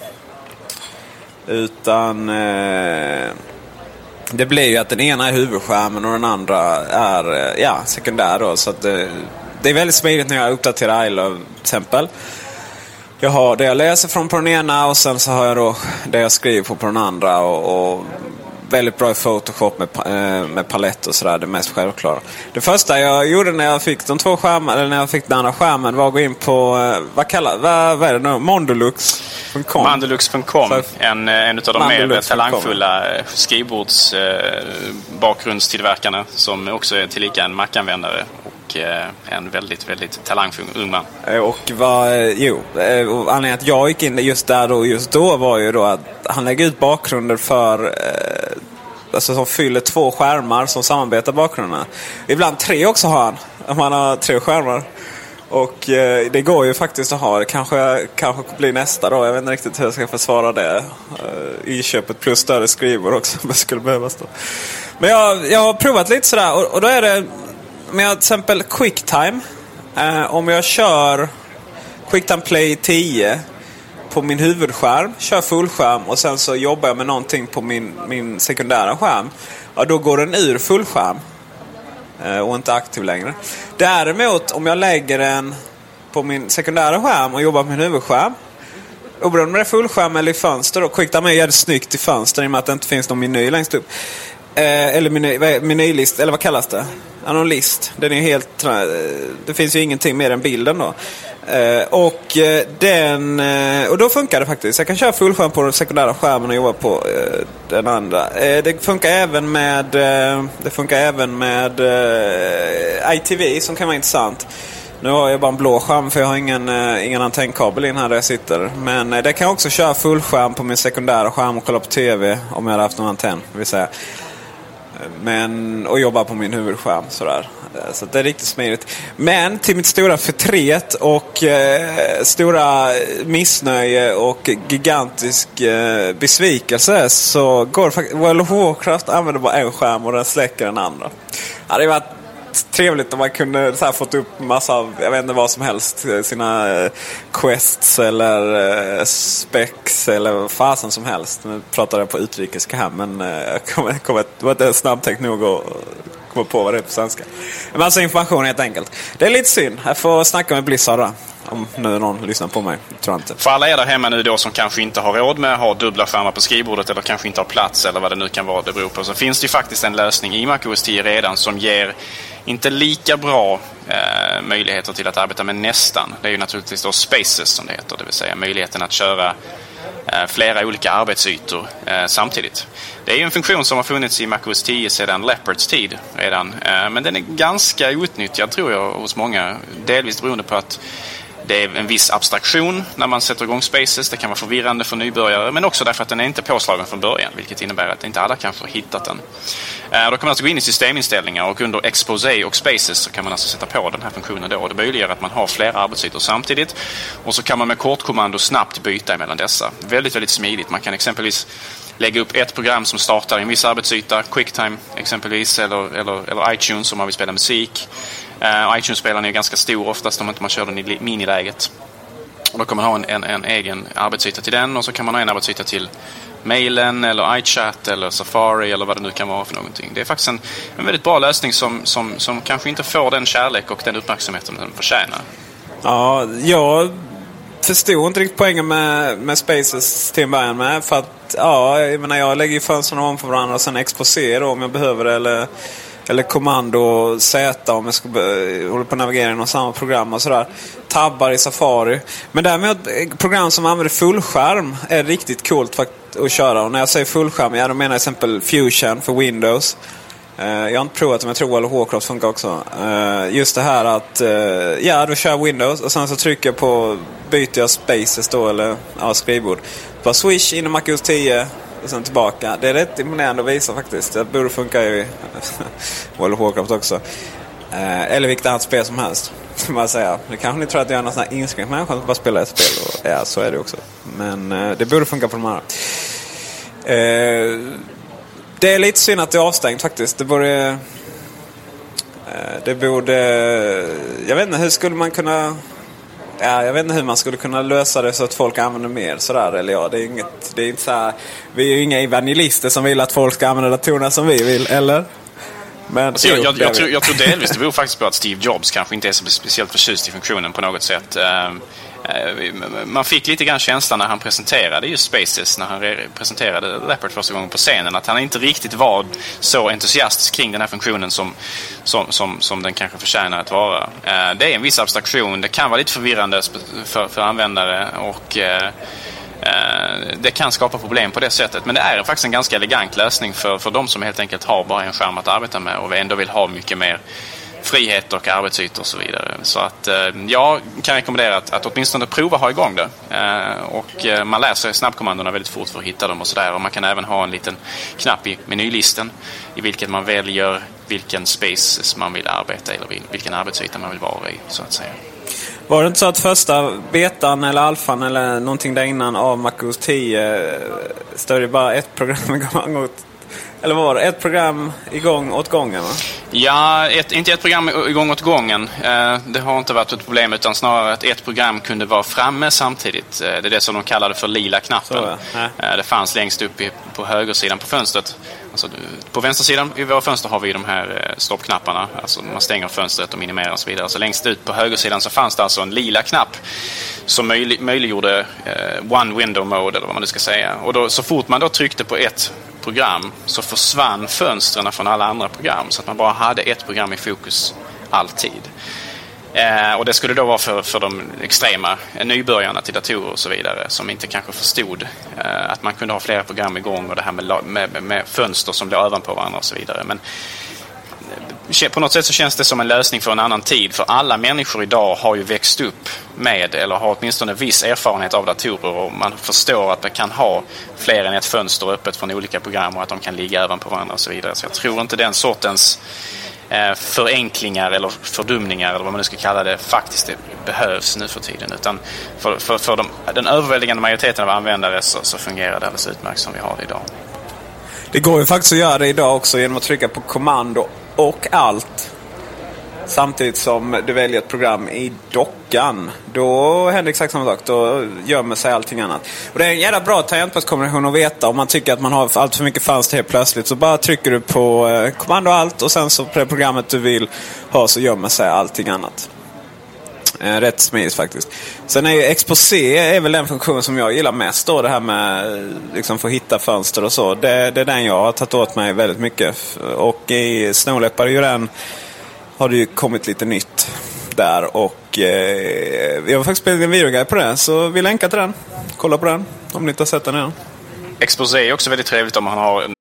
utan... Eh, det blir ju att den ena är huvudskärmen och den andra är eh, ja, sekundär. Då, så att, det är väldigt smidigt när jag uppdaterar iLove till exempel. Jag har det jag läser från på den ena och sen så har jag då det jag skriver på på den andra. Och, och väldigt bra i Photoshop med, eh, med palett och sådär. Det mest självklara. Det första jag gjorde när jag fick de två skärmarna, eller när jag fick den andra skärmen var att gå in på, eh, vad kallar vad, vad är det nu? Mondolux.com. Mandolux.com. En, eh, en av de mer talangfulla skrivbordsbakgrundstillverkarna som också är tillika en Mac-användare en väldigt, väldigt talangfull ung man. Och vad, jo, anledningen att jag gick in just där och just då var ju då att han lägger ut bakgrunder för alltså som fyller två skärmar som samarbetar bakgrunderna. Ibland tre också har han. Om han har tre skärmar. Och eh, det går ju faktiskt att ha. Det kanske, kanske blir nästa då. Jag vet inte riktigt hur jag ska försvara det. Eh, I köpet plus större skrivbord också om det skulle behövas. Då. Men jag, jag har provat lite sådär och, och då är det med till exempel Quicktime. Eh, om jag kör Quicktime Play 10 på min huvudskärm, kör fullskärm och sen så jobbar jag med någonting på min, min sekundära skärm. Ja, då går den ur fullskärm. Eh, och inte aktiv längre. Däremot om jag lägger den på min sekundära skärm och jobbar med min huvudskärm. Oberoende om det är fullskärm eller i fönster. Och Quicktime är jävligt snyggt i fönster i och med att det inte finns någon meny längst upp. Eh, eller meny, menylist, eller vad kallas det? Ja, någon list. Den är helt... Eh, det finns ju ingenting mer än bilden då. Eh, och, eh, den, eh, och då funkar det faktiskt. Jag kan köra fullskärm på den sekundära skärmen och jobba på eh, den andra. det funkar även med, det funkar även med ITV som kan vara intressant. Nu har jag bara en blå skärm för jag har ingen, ingen antennkabel in här där jag sitter. Men det kan jag också köra fullskärm på min sekundära skärm och kolla på TV om jag hade haft någon antenn. Vill säga. Men, och jobbar på min huvudskärm sådär. Eh, så det är riktigt smidigt. Men till mitt stora förtret och eh, stora missnöje och gigantisk eh, besvikelse så går faktiskt World of Warcraft använder bara en skärm och den släcker den andra. Ja, det var trevligt om man kunde så här, fått upp massa av, jag vet inte vad som helst. Eh, sina eh, quests eller eh, specs eller vad fasen som helst. Nu pratar jag på utrikiska här men eh, jag kommer, kommer, det var inte snabbtänkt nog att komma på vad det är på svenska. En massa alltså information helt enkelt. Det är lite synd. Jag får snacka med Blizzard då. Om nu någon lyssnar på mig. Tror jag inte. För alla er där hemma nu då som kanske inte har råd med att ha dubbla skärmar på skrivbordet eller kanske inte har plats eller vad det nu kan vara det beror på. Så finns det ju faktiskt en lösning i MacOS 10 redan som ger inte lika bra eh, möjligheter till att arbeta med nästan. Det är ju naturligtvis då Spaces som det heter, det vill säga möjligheten att köra eh, flera olika arbetsytor eh, samtidigt. Det är ju en funktion som har funnits i MacOS 10 sedan Leopards tid redan. Eh, men den är ganska outnyttjad tror jag hos många. Delvis beroende på att det är en viss abstraktion när man sätter igång Spaces. Det kan vara förvirrande för nybörjare men också därför att den är inte påslagen från början vilket innebär att inte alla kanske har hittat den. Eh, då kan man alltså gå in i systeminställningar och under Exposé och Spaces så kan man alltså sätta på den här funktionen då. Det möjliggör att man har flera arbetsytor samtidigt och så kan man med kortkommando snabbt byta mellan dessa. Väldigt, väldigt smidigt. Man kan exempelvis lägga upp ett program som startar i en viss arbetsyta, Quicktime exempelvis, eller, eller, eller iTunes om man vill spela musik. Eh, uh, iTunes-spelaren är ganska stor oftast om inte man kör den i miniläget. Och då kan man ha en, en, en, egen arbetsyta till den och så kan man ha en arbetsyta till mailen eller iChat eller Safari eller vad det nu kan vara för någonting. Det är faktiskt en, en väldigt bra lösning som, som, som kanske inte får den kärlek och den uppmärksamhet som den förtjänar. Ja, jag förstod inte riktigt poängen med, med Spaces till en början med. För att ja, jag, menar, jag lägger ju fönstren ovanför varandra och sen exposerar om jag behöver det. Eller, eller kommando Z om jag ska håller på att navigera inom samma program och sådär. Tabbar i Safari. Men däremot eh, program som använder fullskärm är riktigt coolt att köra. Och när jag säger fullskärm, ja då menar jag exempel Fusion för Windows. Eh, jag har inte provat men jag tror World of Warcraft funkar också. Eh, just det här att, ja då kör jag Windows och sen så trycker jag på, byter jag spaces då eller ja, skrivbord. Bara swish in i MacOS 10 och sen tillbaka. Det är rätt imponerande att visa faktiskt. Det borde funka i [LAUGHS] World of Warcraft också. Eh, eller vilket annat spel som helst. [LAUGHS] Man säga. Nu kanske ni tror att jag är någon sån här inskränkt människa som bara spelar ett spel. Och, ja, så är det också. Men eh, det borde funka på de här. Eh, det är lite synd att det är avstängt faktiskt. Det borde... Eh, det borde... Jag vet inte, hur skulle man kunna... Ja, jag vet inte hur man skulle kunna lösa det så att folk använder mer sådär. Eller ja, det är inget... Det är inte så här, vi är ju inga evangelister som vill att folk ska använda datorerna som vi vill, eller? Men, alltså, jag, jag, jag, tror, jag tror delvis det beror faktiskt på att Steve Jobs kanske inte är så speciellt förtjust i funktionen på något sätt. Eh, man fick lite grann känslan när han presenterade just Spaces, när han presenterade Leopard första gången på scenen, att han inte riktigt var så entusiastisk kring den här funktionen som, som, som, som den kanske förtjänar att vara. Eh, det är en viss abstraktion, det kan vara lite förvirrande för, för användare och eh, det kan skapa problem på det sättet. Men det är faktiskt en ganska elegant lösning för, för de som helt enkelt har bara en skärm att arbeta med och ändå vill ha mycket mer frihet och arbetsytor och så vidare. Så att eh, jag kan rekommendera att, att åtminstone prova ha igång det. Eh, och eh, man läser snabbkommandona väldigt fort för att hitta dem och sådär. Och man kan även ha en liten knapp i menylisten i vilken man väljer vilken space man vill arbeta i eller vilken arbetsyta man vill vara i så att säga. Var det inte så att första betan eller alfan eller någonting där innan av MacOS 10 eh, stödjer bara ett program [LAUGHS] igång eller vad var det? Ett program igång åt gången? Va? Ja, ett, inte ett program igång åt gången. Eh, det har inte varit ett problem utan snarare att ett program kunde vara framme samtidigt. Eh, det är det som de kallade för lila knappen. Så, ja. Eh, det fanns längst upp på högersidan på fönstret. Alltså, på vänstersidan i våra fönster har vi de här eh, stoppknapparna. Alltså man stänger fönstret och minimerar och så vidare. Så längst ut på högersidan så fanns det alltså en lila knapp som möjlig, möjliggjorde eh, one window mode eller vad man nu ska säga. Och då, så fort man då tryckte på ett program så försvann fönstren från alla andra program så att man bara hade ett program i fokus alltid. Eh, och det skulle då vara för, för de extrema nybörjarna till datorer och så vidare som inte kanske förstod eh, att man kunde ha flera program igång och det här med, med, med fönster som låg ovanpå varandra och så vidare. Men eh, på något sätt så känns det som en lösning för en annan tid. För alla människor idag har ju växt upp med, eller har åtminstone viss erfarenhet av datorer och man förstår att man kan ha fler än ett fönster öppet från olika program och att de kan ligga ovanpå varandra och så vidare. Så jag tror inte den sortens eh, Eh, förenklingar eller fördumningar eller vad man nu ska kalla det faktiskt det behövs nu för tiden. Utan för, för, för de, den överväldigande majoriteten av användare så, så fungerar det alldeles utmärkt som vi har det idag. Det går ju faktiskt att göra det idag också genom att trycka på kommando och allt. Samtidigt som du väljer ett program i dockan. Då händer exakt samma sak. Då gömmer sig allting annat. Och det är en jävla bra tangentbordskombination att veta om man tycker att man har allt för mycket fönster helt plötsligt. Så bara trycker du på eh, kommando allt och sen så på det programmet du vill ha så gömmer sig allting annat. Eh, rätt smidigt faktiskt. Sen är ju exposé är väl den funktion som jag gillar mest då. Det här med att liksom få hitta fönster och så. Det, det är den jag har tagit åt mig väldigt mycket. Och i snåläppar är ju den, har det ju kommit lite nytt där. Och eh, vi har faktiskt spelat en videoguide på det. Så vi länkar till den. Kolla på den om ni inte har sett den än. Exposé är också väldigt trevligt om man har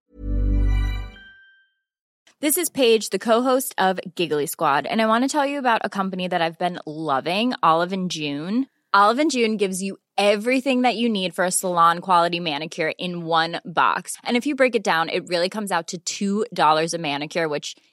This is Paige, the co-host of Giggly Squad, and I want to tell you about a company that I've been loving, Olive and June. Olive and June gives you everything that you need for a salon quality manicure in one box. And if you break it down, it really comes out to $2 a manicure, which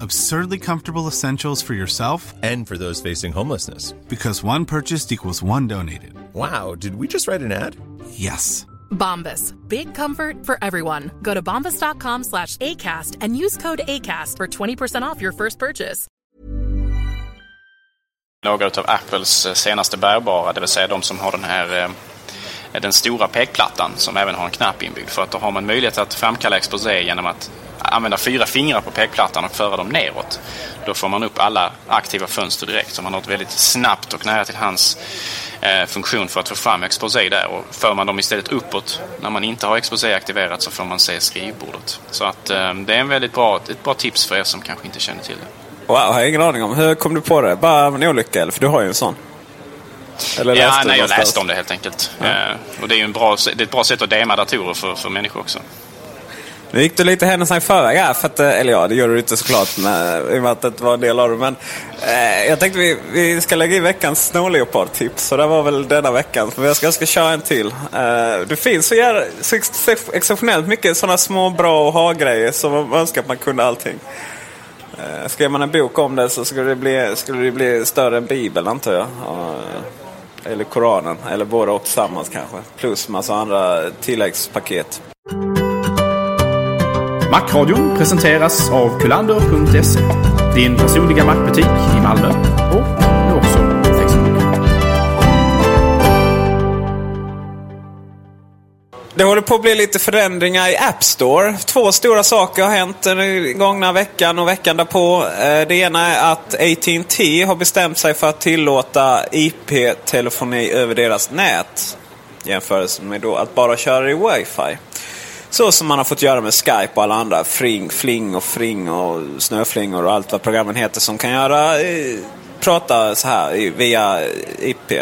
Absurdly comfortable essentials for yourself and for those facing homelessness. Because one purchased equals one donated. Wow, did we just write an ad? Yes. Bombas. Big comfort for everyone. Go to bombas.com slash ACAST and use code ACAST for 20% off your first purchase. Några av Apples eh, senaste bärbara, det vill säga de som har den här eh, den stora pekplattan som även har en knapp inbyggd. För att då har man möjlighet att framkalla exposé genom att använda fyra fingrar på pekplattan och föra dem neråt. Då får man upp alla aktiva fönster direkt. Så man har ett väldigt snabbt och nära till hands eh, funktion för att få fram exposé där. Och för man dem istället uppåt när man inte har exposé aktiverat så får man se skrivbordet. Så att eh, det är en väldigt bra, ett bra tips för er som kanske inte känner till det. Wow, jag har ingen aning om. Hur kom du på det? Bara av en olycka eller? För du har ju en sån. Eller ja, nej, jag läste om det helt enkelt. Ja. Eh, och det är ju en bra, det är ett bra sätt att dema datorer för, för människor också. Nu gick du lite händelserna i förväg här, för att, eh, eller ja, det gör du inte såklart med, eh, i och med att det var en del av det. Men eh, jag tänkte vi, vi ska lägga i veckans snåleopardtips, Så det var väl denna veckan. För jag ska, jag ska köra en till. Eh, det finns så, jävla, så exceptionellt mycket sådana små bra och ha-grejer som man önskar att man kunde allting. Eh, skrev man en bok om det så skulle det bli, skulle det bli större än Bibeln antar jag. Och, eh, eller Koranen, eller båda och tillsammans kanske. Plus massa andra tilläggspaket. Macradion presenteras av kulander.se. Din personliga mackbutik i Malmö och nu också Facebook. Det håller på att bli lite förändringar i App Store. Två stora saker har hänt den gångna veckan och veckan därpå. Eh, det ena är att AT&T har bestämt sig för att tillåta IP-telefoni över deras nät. Jämförelse med då att bara köra i wifi. Så som man har fått göra med Skype och alla andra. Fring, Fling och Fring och Snöflingor och allt vad programmen heter som kan göra eh, prata så här via IP.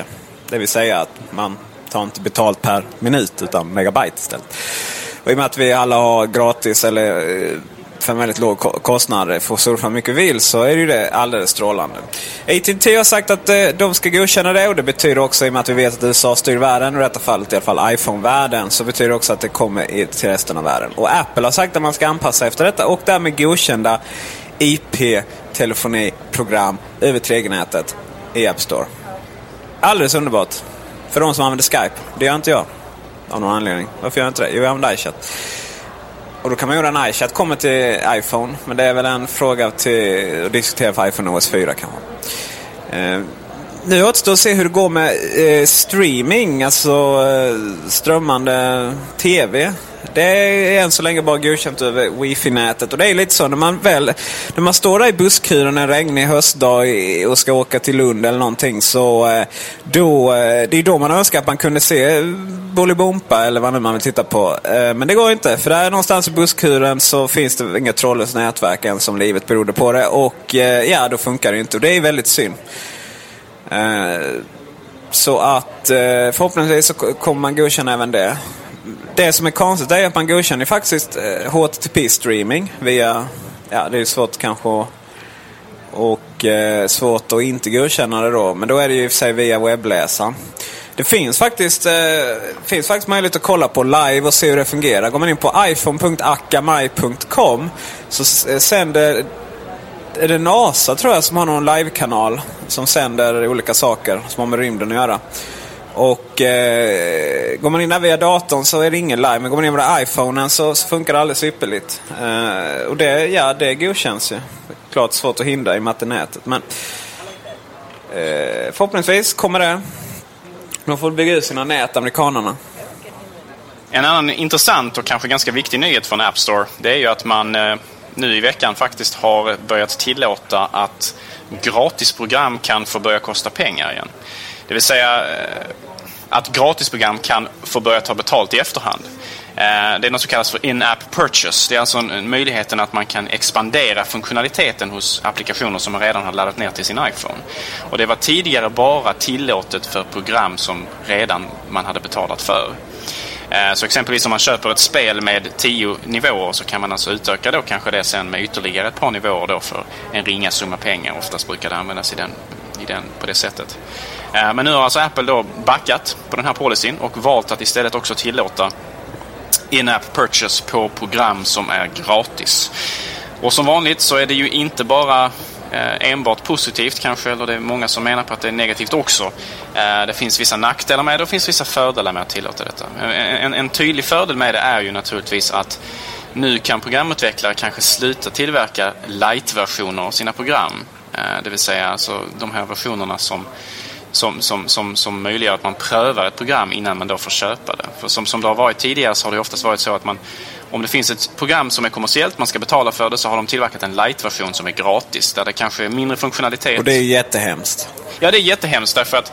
Det vill säga att man tar inte betalt per minut utan megabyte istället. Och I och med att vi alla har gratis eller eh, för en väldigt låg kostnad får surfa hur mycket vi vill så är det ju det alldeles strålande. AT&T har sagt att eh, de ska godkänna det och det betyder också i och med att vi vet att USA styr världen, i detta fallet i alla fall iPhone-världen, så betyder det också att det kommer till resten av världen. Och Apple har sagt att man ska anpassa efter detta och därmed godkända IP-telefoniprogram över 3G-nätet i App Store. Alldeles underbart. För de som använder Skype. Det gör inte jag. Av någon anledning. Varför gör jag inte det? Jo, jag använder iChat. Och då kan man göra en iChat kommer till iPhone. Men det är väl en fråga till att diskutera för iPhone OS 4 kanske. Eh, nu återstår att se hur det går med eh, streaming, alltså eh, strömmande TV. Det är än så länge bara godkänt över wifi-nätet. Och det är lite så när man väl, när man står där i busskuren en regnig höstdag och ska åka till Lund eller någonting. Så eh, då, eh, det är då man önskar att man kunde se Bolibompa eller vad nu man vill titta på. Eh, men det går inte. För där någonstans i busskuren så finns det inga trådlöst nätverk än som livet berodde på det. Och ja, då funkar det inte. Och det är väldigt synd. Så att förhoppningsvis så kommer man godkänna även det. Det som är konstigt är att man godkänner faktiskt eh, HTTP-streaming via... Ja, det är svårt kanske att... Och eh, svårt att inte godkänna det då. Men då är det ju i och för sig via webbläsaren. Det finns faktiskt, eh, finns faktiskt möjlighet att kolla på live och se hur det fungerar. Går man in på iphone.akamai.com så eh, sänder är det NASA tror jag som har någon live-kanal som sänder olika saker som har med rymden att göra. Och eh, går man in där via datorn så är det ingen live. Men går man in via iPhonen så, så funkar det alldeles ypperligt. Eh, och det, ja, det godkänns ju. Klart svårt att hindra i och med att det är nätet. Men eh, förhoppningsvis kommer det. De får bygga ut sina nät, amerikanerna. En annan intressant och kanske ganska viktig nyhet från App Store det är ju att man eh, nu i veckan faktiskt har börjat tillåta att gratisprogram kan få börja kosta pengar igen. Det vill säga eh, att gratisprogram kan få börja ta betalt i efterhand. Eh, det är något som kallas för in-app purchase. Det är alltså möjligheten att man kan expandera funktionaliteten hos applikationer som man redan har laddat ner till sin iPhone. Och det var tidigare bara tillåtet för program som redan man hade betalat för. Eh, så exempelvis om man köper ett spel med 10 nivåer så kan man alltså utöka då kanske det sen med ytterligare ett par nivåer då för en ringa summa pengar. Oftast brukar det användas i den, i den, på det sättet. Eh, men nu har alltså Apple då backat på den här policyn och valt att istället också tillåta in-app purchase på program som är gratis. Och som vanligt så är det ju inte bara eh, enbart positivt kanske, eller det är många som menar på att det är negativt också. Eh, det finns vissa nackdelar med det och det finns vissa fördelar med att tillåta detta. En, en, tydlig fördel med det är ju naturligtvis att nu kan programutvecklare kanske sluta tillverka light-versioner av sina program. Det vill säga alltså de här versionerna som som, som, som, som möjliggör att man prövar ett program innan man då får köpa det. För som, som det har varit tidigare så har det oftast varit så att man, om det finns ett program som är kommersiellt, man ska betala för det, så har de tillverkat en light-version som är gratis. Där det kanske är mindre funktionalitet. Och det är jättehemskt. Ja, det är jättehemskt därför att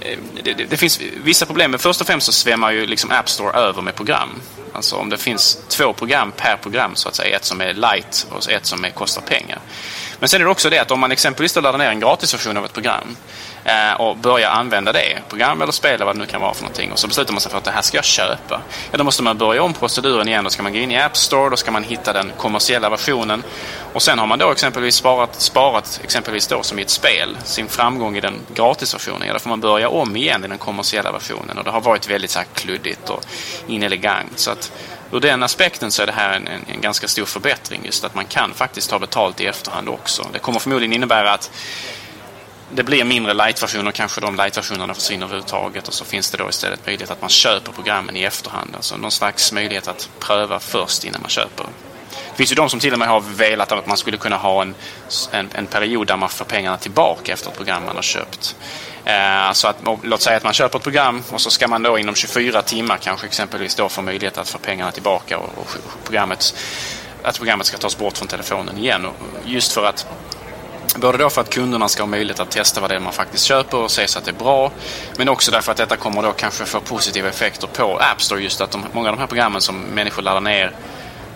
eh, det, det, det finns vissa problem. Men först och främst så svämmar ju liksom App Store över med program. Alltså om det finns två program per program så att säga. Ett som är light och ett som är, kostar pengar. Men sen är det också det att om man exempelvis laddar ner en gratisversion av ett program Eh, och börjar använda det, program eller spel eller vad det nu kan vara för någonting och så beslutar man sig för att det här ska jag köpa. Ja, då måste man börja om proceduren igen. Då ska man gå in i App Store, då ska man hitta den kommersiella versionen och sen har man då exempelvis sparat, sparat exempelvis då som i ett spel, sin framgång i den gratisversionen. Ja, då får man börja om igen i den kommersiella versionen och det har varit väldigt så här kluddigt och inelegant. Så att ur den aspekten så är det här en, en, en ganska stor förbättring just att man kan faktiskt ta betalt i efterhand också. Det kommer förmodligen innebära att det blir mindre light-versioner, kanske de light-versionerna försvinner överhuvudtaget och så finns det då istället möjlighet att man köper programmen i efterhand. Alltså någon slags möjlighet att pröva först innan man köper. Det finns ju de som till och med har velat att man skulle kunna ha en, en, en period där man får pengarna tillbaka efter ett program man har köpt. Eh, så att, låt säga att man köper ett program och så ska man då inom 24 timmar kanske exempelvis då få möjlighet att få pengarna tillbaka och, och programmet, att programmet ska tas bort från telefonen igen. Och just för att Både då för att kunderna ska ha möjlighet att testa vad det är man faktiskt köper och se så att det är bra. Men också därför att detta kommer då kanske få positiva effekter på App Store. Just att de, många av de här programmen som människor laddar ner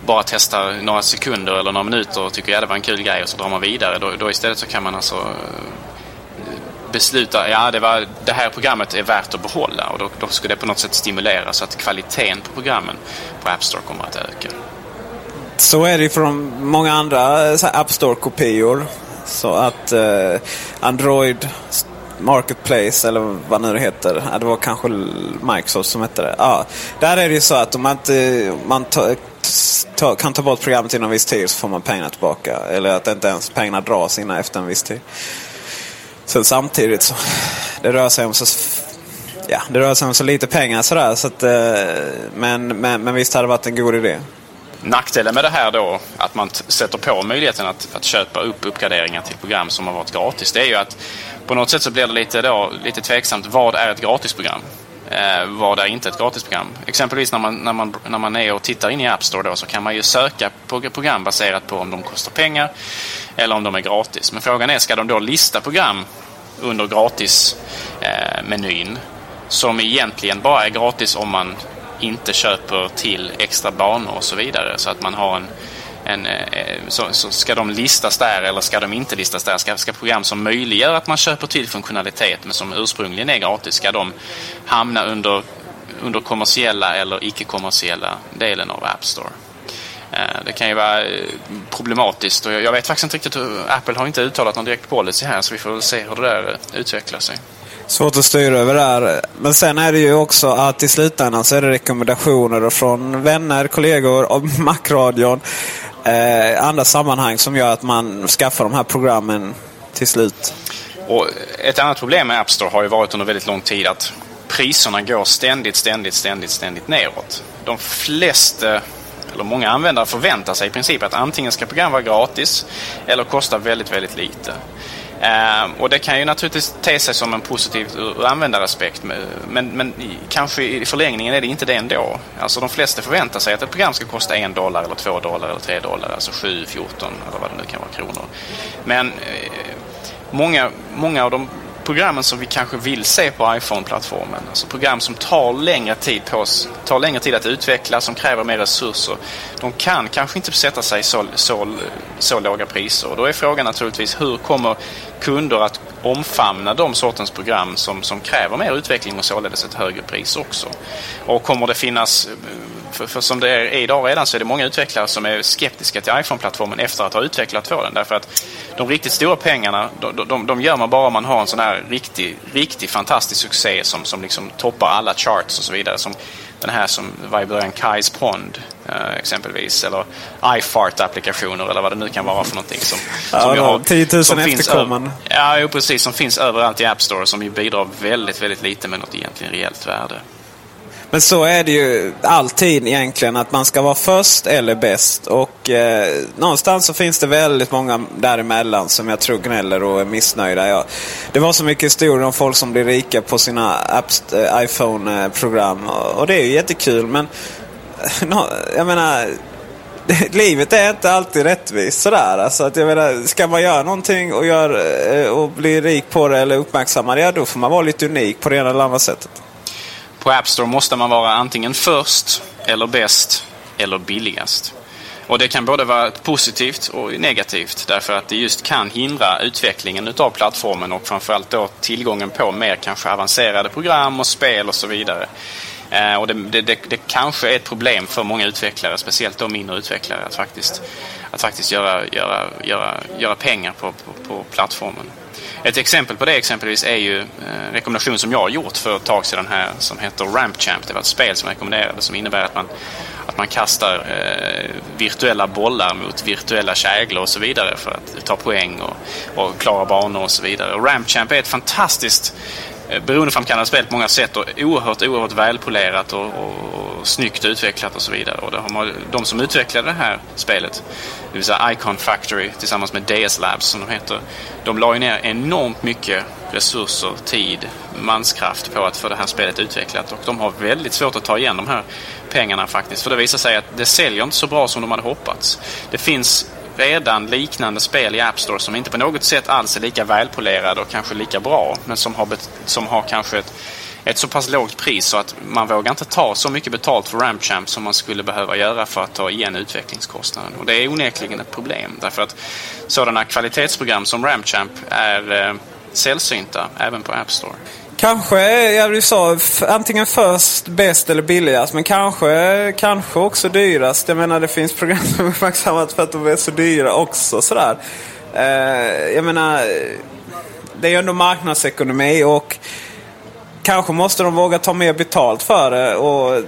bara testar några sekunder eller några minuter och tycker ja det var en kul grej och så drar man vidare. Då, då istället så kan man alltså eh, besluta, ja det, var, det här programmet är värt att behålla och då, då ska det på något sätt stimulera så att kvaliteten på programmen på App Store kommer att öka. Så är det ju från många andra eh, App Store-kopior. Så att eh, Android Marketplace eller vad nu det heter. Ja, det var kanske Microsoft som hette det. Ja, där är det ju så att om man inte man ta, ta, kan ta bort programmet inom en viss tid så får man pengarna tillbaka. Eller att inte ens pengarna dras innan efter en viss tid. Sen samtidigt så det rör sig om så ja, det rör sig om så lite pengar sådär. Så att, eh, men, men, men visst hade det varit en god idé. Nackdelen med det här då, att man sätter på möjligheten att, att köpa upp uppgraderingar till program som har varit gratis, det är ju att på något sätt så blir det lite, då, lite tveksamt. Vad är ett gratisprogram? Eh, vad är inte ett gratisprogram? Exempelvis när man, när, man, när man är och tittar in i App Store då, så kan man ju söka på program baserat på om de kostar pengar eller om de är gratis. Men frågan är, ska de då lista program under gratismenyn eh, som egentligen bara är gratis om man inte köper till extra banor och så vidare. Så att man har en, en, eh, så, så ska de listas där eller ska de inte listas där? Ska, ska program som möjliggör att man köper till funktionalitet men som ursprungligen är gratis, ska de hamna under, under kommersiella eller icke-kommersiella delen av App Store? Eh, det kan ju vara eh, problematiskt och jag vet faktiskt inte riktigt hur Apple har inte uttalat någon direkt policy här så vi får väl se hur det där utvecklar sig. Svårt att styra över det här. Men sen är det ju också att i slutändan så är det rekommendationer från vänner, kollegor och [LAUGHS] Macradion. Eh, andra sammanhang som gör att man skaffar de här programmen till slut. Och ett annat problem med App Store har ju varit under väldigt lång tid att priserna går ständigt, ständigt, ständigt, ständigt neråt. De flesta, eller många användare förväntar sig i princip att antingen ska program vara gratis eller kosta väldigt, väldigt lite. Ehm, och det kan ju naturligtvis te sig som en positiv ur användaraspekt men, men kanske i förlängningen är det inte det ändå. Alltså de flesta förväntar sig att ett program ska kosta en dollar eller två dollar eller tre dollar, alltså 7, 14 eller vad det nu kan vara kronor. Men eh, många, många av de programmen som vi kanske vill se på iPhone-plattformen, alltså program som tar längre tid på oss, tar längre tid att utveckla, som kräver mer resurser, de kan kanske inte sätta sig så, så, så låga priser. Och då är frågan naturligtvis hur kommer kunder att omfamna de sortens program som, som kräver mer utveckling och således ett högre pris också? Och kommer det finnas för, för som det är idag redan så är det många utvecklare som är skeptiska till iPhone-plattformen efter att ha utvecklat för den. Därför att de riktigt stora pengarna, de, de, de gör man bara om man har en sån här riktig, riktig fantastisk succé som, som liksom toppar alla charts och så vidare. Som den här som var i början, Kais Pond eh, exempelvis. Eller iFart-applikationer eller vad det nu kan vara för någonting. Som, Ja, som då, 10 000 som finns efterkommande. över- Ja, jo, precis. Som finns överallt i App Store som ju bidrar väldigt, väldigt lite med något egentligen reellt värde. Men så är det ju alltid egentligen att man ska vara först eller bäst. Och eh, någonstans så finns det väldigt många däremellan som jag tror gnäller och är missnöjda. Ja, det var så mycket historier om folk som blir rika på sina apps, eh, iPhone-program. Och, och det är ju jättekul men eh, no, jag menar [LAUGHS] Livet är inte alltid rättvist sådär. Alltså att jag menar, ska man göra någonting och, gör, eh, och bli rik på det eller uppmärksammad, ja då får man vara lite unik på det ena eller andra sättet. På App Store måste man vara antingen först, eller bäst, eller billigast. Och det kan både vara positivt och negativt därför att det just kan hindra utvecklingen utav plattformen och framförallt då tillgången på mer kanske avancerade program och spel och så vidare. Eh, och det, det, det, det kanske är ett problem för många utvecklare, speciellt de mindre utvecklare, att faktiskt, att faktiskt göra, göra, göra, göra pengar på, på, på plattformen. Ett exempel på det exempelvis är ju en rekommendation som jag har gjort för ett tag sedan här som heter Ramp Champ. Det var ett spel som jag rekommenderade som innebär att man, att man kastar eh, virtuella bollar mot virtuella käglor och så vidare för att ta poäng och, och klara banor och så vidare. Och Ramp Champ är ett fantastiskt eh, beroendeframkallande spel på många sätt och oerhört, oerhört välpolerat och, och, och snyggt utvecklat och så vidare. Och det har man, de som utvecklade det här spelet, det vill säga Icon Factory tillsammans med DS Labs som de heter, de la ju ner enormt mycket resurser, tid, manskraft på att få det här spelet utvecklat och de har väldigt svårt att ta igen de här pengarna faktiskt. För det visar sig att det säljer inte så bra som de hade hoppats. Det finns redan liknande spel i App Store som inte på något sätt alls är lika välpolerade och kanske lika bra men som har, som har kanske ett, ett så pass lågt pris så att man vågar inte ta så mycket betalt för Rampchamp som man skulle behöva göra för att ta igen utvecklingskostnaden. Och det är onekligen ett problem därför att sådana kvalitetsprogram som Rampchamp är eh, sällsynta även på App Store. Kanske, ja du sa antingen först, bäst eller billigast. Men kanske, kanske också dyrast. Jag menar det finns program som är uppmärksammat för att de är så dyra också. Sådär. Eh, jag menar, det är ju ändå marknadsekonomi och kanske måste de våga ta mer betalt för det. Och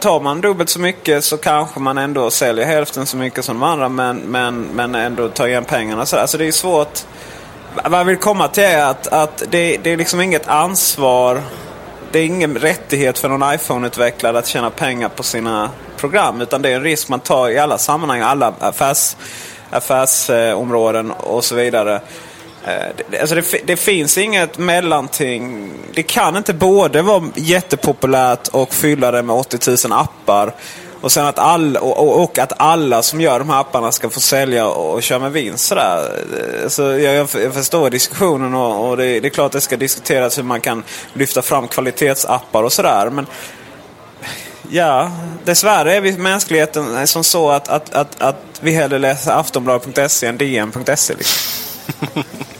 tar man dubbelt så mycket så kanske man ändå säljer hälften så mycket som de andra men, men, men ändå tar igen pengarna. Så, alltså det är svårt. Vad jag vill komma till är att, att det, det är liksom inget ansvar. Det är ingen rättighet för någon iPhone-utvecklare att tjäna pengar på sina program. Utan det är en risk man tar i alla sammanhang, alla affärs, affärsområden och så vidare. Eh, det, alltså det, det finns inget mellanting. Det kan inte både vara jättepopulärt och fylla det med 80 000 appar. Och, sen att all, och, och, att alla som gör de här apparna ska få sälja och, och köra med vinst. Sådär. Eh, så jag, jag jag förstår diskussionen och, och det, det är klart att det ska diskuteras hur man kan lyfta fram kvalitetsappar och sådär. Men Ja, dessvärre är vi mänskligheten som så att, att, att, att vi hellre läser aftonbladet.se än dn.se. Liksom. [LAUGHS]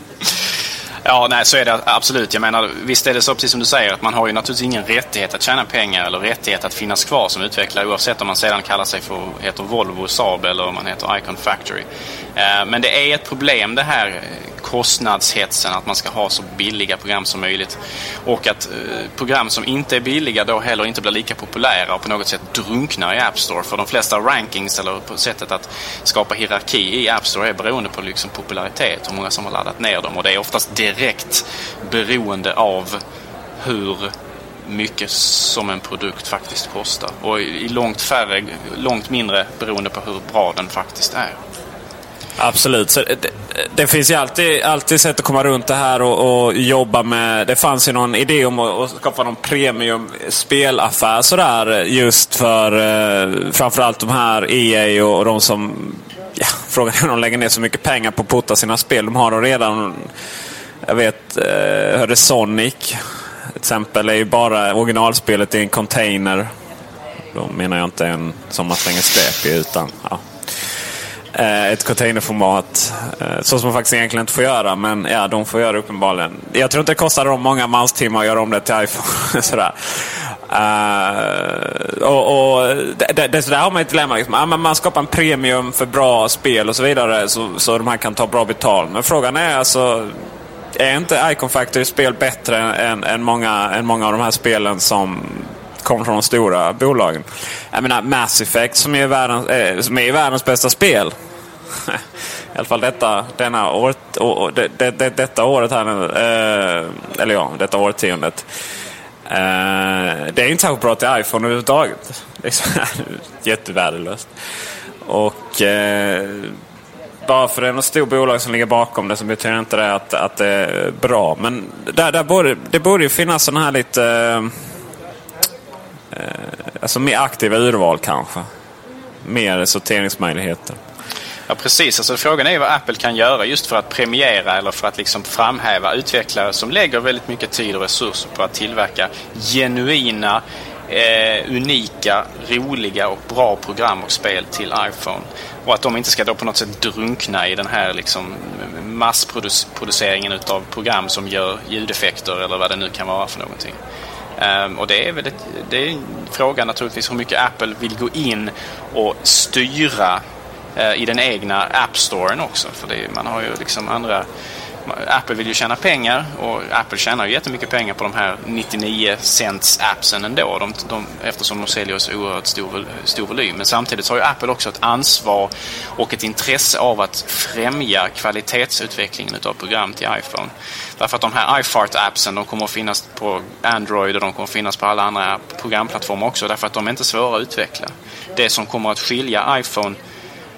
Ja, nej så är det absolut. Jag menar, visst är det så precis som du säger att man har ju naturligtvis ingen rättighet att tjäna pengar eller rättighet att finnas kvar som utvecklare oavsett om man sedan kallar sig för heter Volvo, Saab eller om man heter Icon Factory. Eh, men det är ett problem det här kostnadshetsen, att man ska ha så billiga program som möjligt. Och att eh, program som inte är billiga då heller inte blir lika populära och på något sätt drunknar i App Store. För de flesta rankings eller på sättet att skapa hierarki i App Store är beroende på liksom popularitet, hur många som har laddat ner dem. Och det är oftast direkt beroende av hur mycket som en produkt faktiskt kostar. Och i långt färre, långt mindre beroende på hur bra den faktiskt är. Absolut. Så det, det, finns ju alltid, alltid sätt att komma runt det här och, och jobba med... Det fanns ju någon idé om att, att skapa någon premium spelaffär sådär just för eh, framförallt de här EA och, och de som... Ja, [LAUGHS] frågan är om de lägger ner så mycket pengar på att putta sina spel. De har redan... Jag vet, eh, hörde Sonic till exempel är ju bara originalspelet i en container. Då menar jag inte en som man slänger skräp i utan ja, Eh, ett containerformat. Eh, så som man faktiskt egentligen inte får göra. Men ja, de får göra det uppenbarligen. Jag tror inte det kostar dem många manstimmar att göra om det till iPhone. [LAUGHS] Sådär. Uh, och, och det, det, så där har man ett dilemma. Liksom. Ja, men man skapar en premium för bra spel och så vidare. Så, så de här kan ta bra betalt. Men frågan är alltså. Är inte Icon Factory spel bättre än, än, många, än många av de här spelen som kommer från de stora bolagen. Jag menar Mass Effect som är världens, eh, som är världens bästa spel. [LAUGHS] I alla fall detta, denna året, å, det, det, det, detta året här nu. Eh, eller ja, detta årtiondet. Eh, det är inte särskilt bra till iPhone överhuvudtaget. [LAUGHS] Jättevärdelöst. Och eh, bara för det är något stort bolag som ligger bakom det så betyder inte det att, att det är bra. Men där, där borde, det borde ju finnas sådana här lite... Eh, Eh, alltså mer aktiva urval kanske. Mer sorteringsmöjligheter. Ja precis, alltså frågan är vad Apple kan göra just för att premiera eller för att liksom framhäva utvecklare som lägger väldigt mycket tid och resurser på att tillverka genuina, eh, unika, roliga och bra program och spel till iPhone. Och att de inte ska då på något sätt drunkna i den här liksom massproduceringen utav program som gör ljudeffekter eller vad det nu kan vara för någonting. Um, och det är väl ett, det är en fråga naturligtvis hur mycket Apple vill gå in och styra uh, i den egna App Storen också. För det, man har ju liksom andra Apple vill ju tjäna pengar och Apple tjänar ju jättemycket pengar på de här 99 cents appsen ändå. De, de, eftersom de säljer så oerhört stor, stor volym. Men samtidigt så har ju Apple också ett ansvar och ett intresse av att främja kvalitetsutvecklingen av program till iPhone. Därför att de här iFart-appsen de kommer att finnas på Android och de kommer att finnas på alla andra programplattformar också. Därför att de är inte svåra att utveckla. Det som kommer att skilja iPhone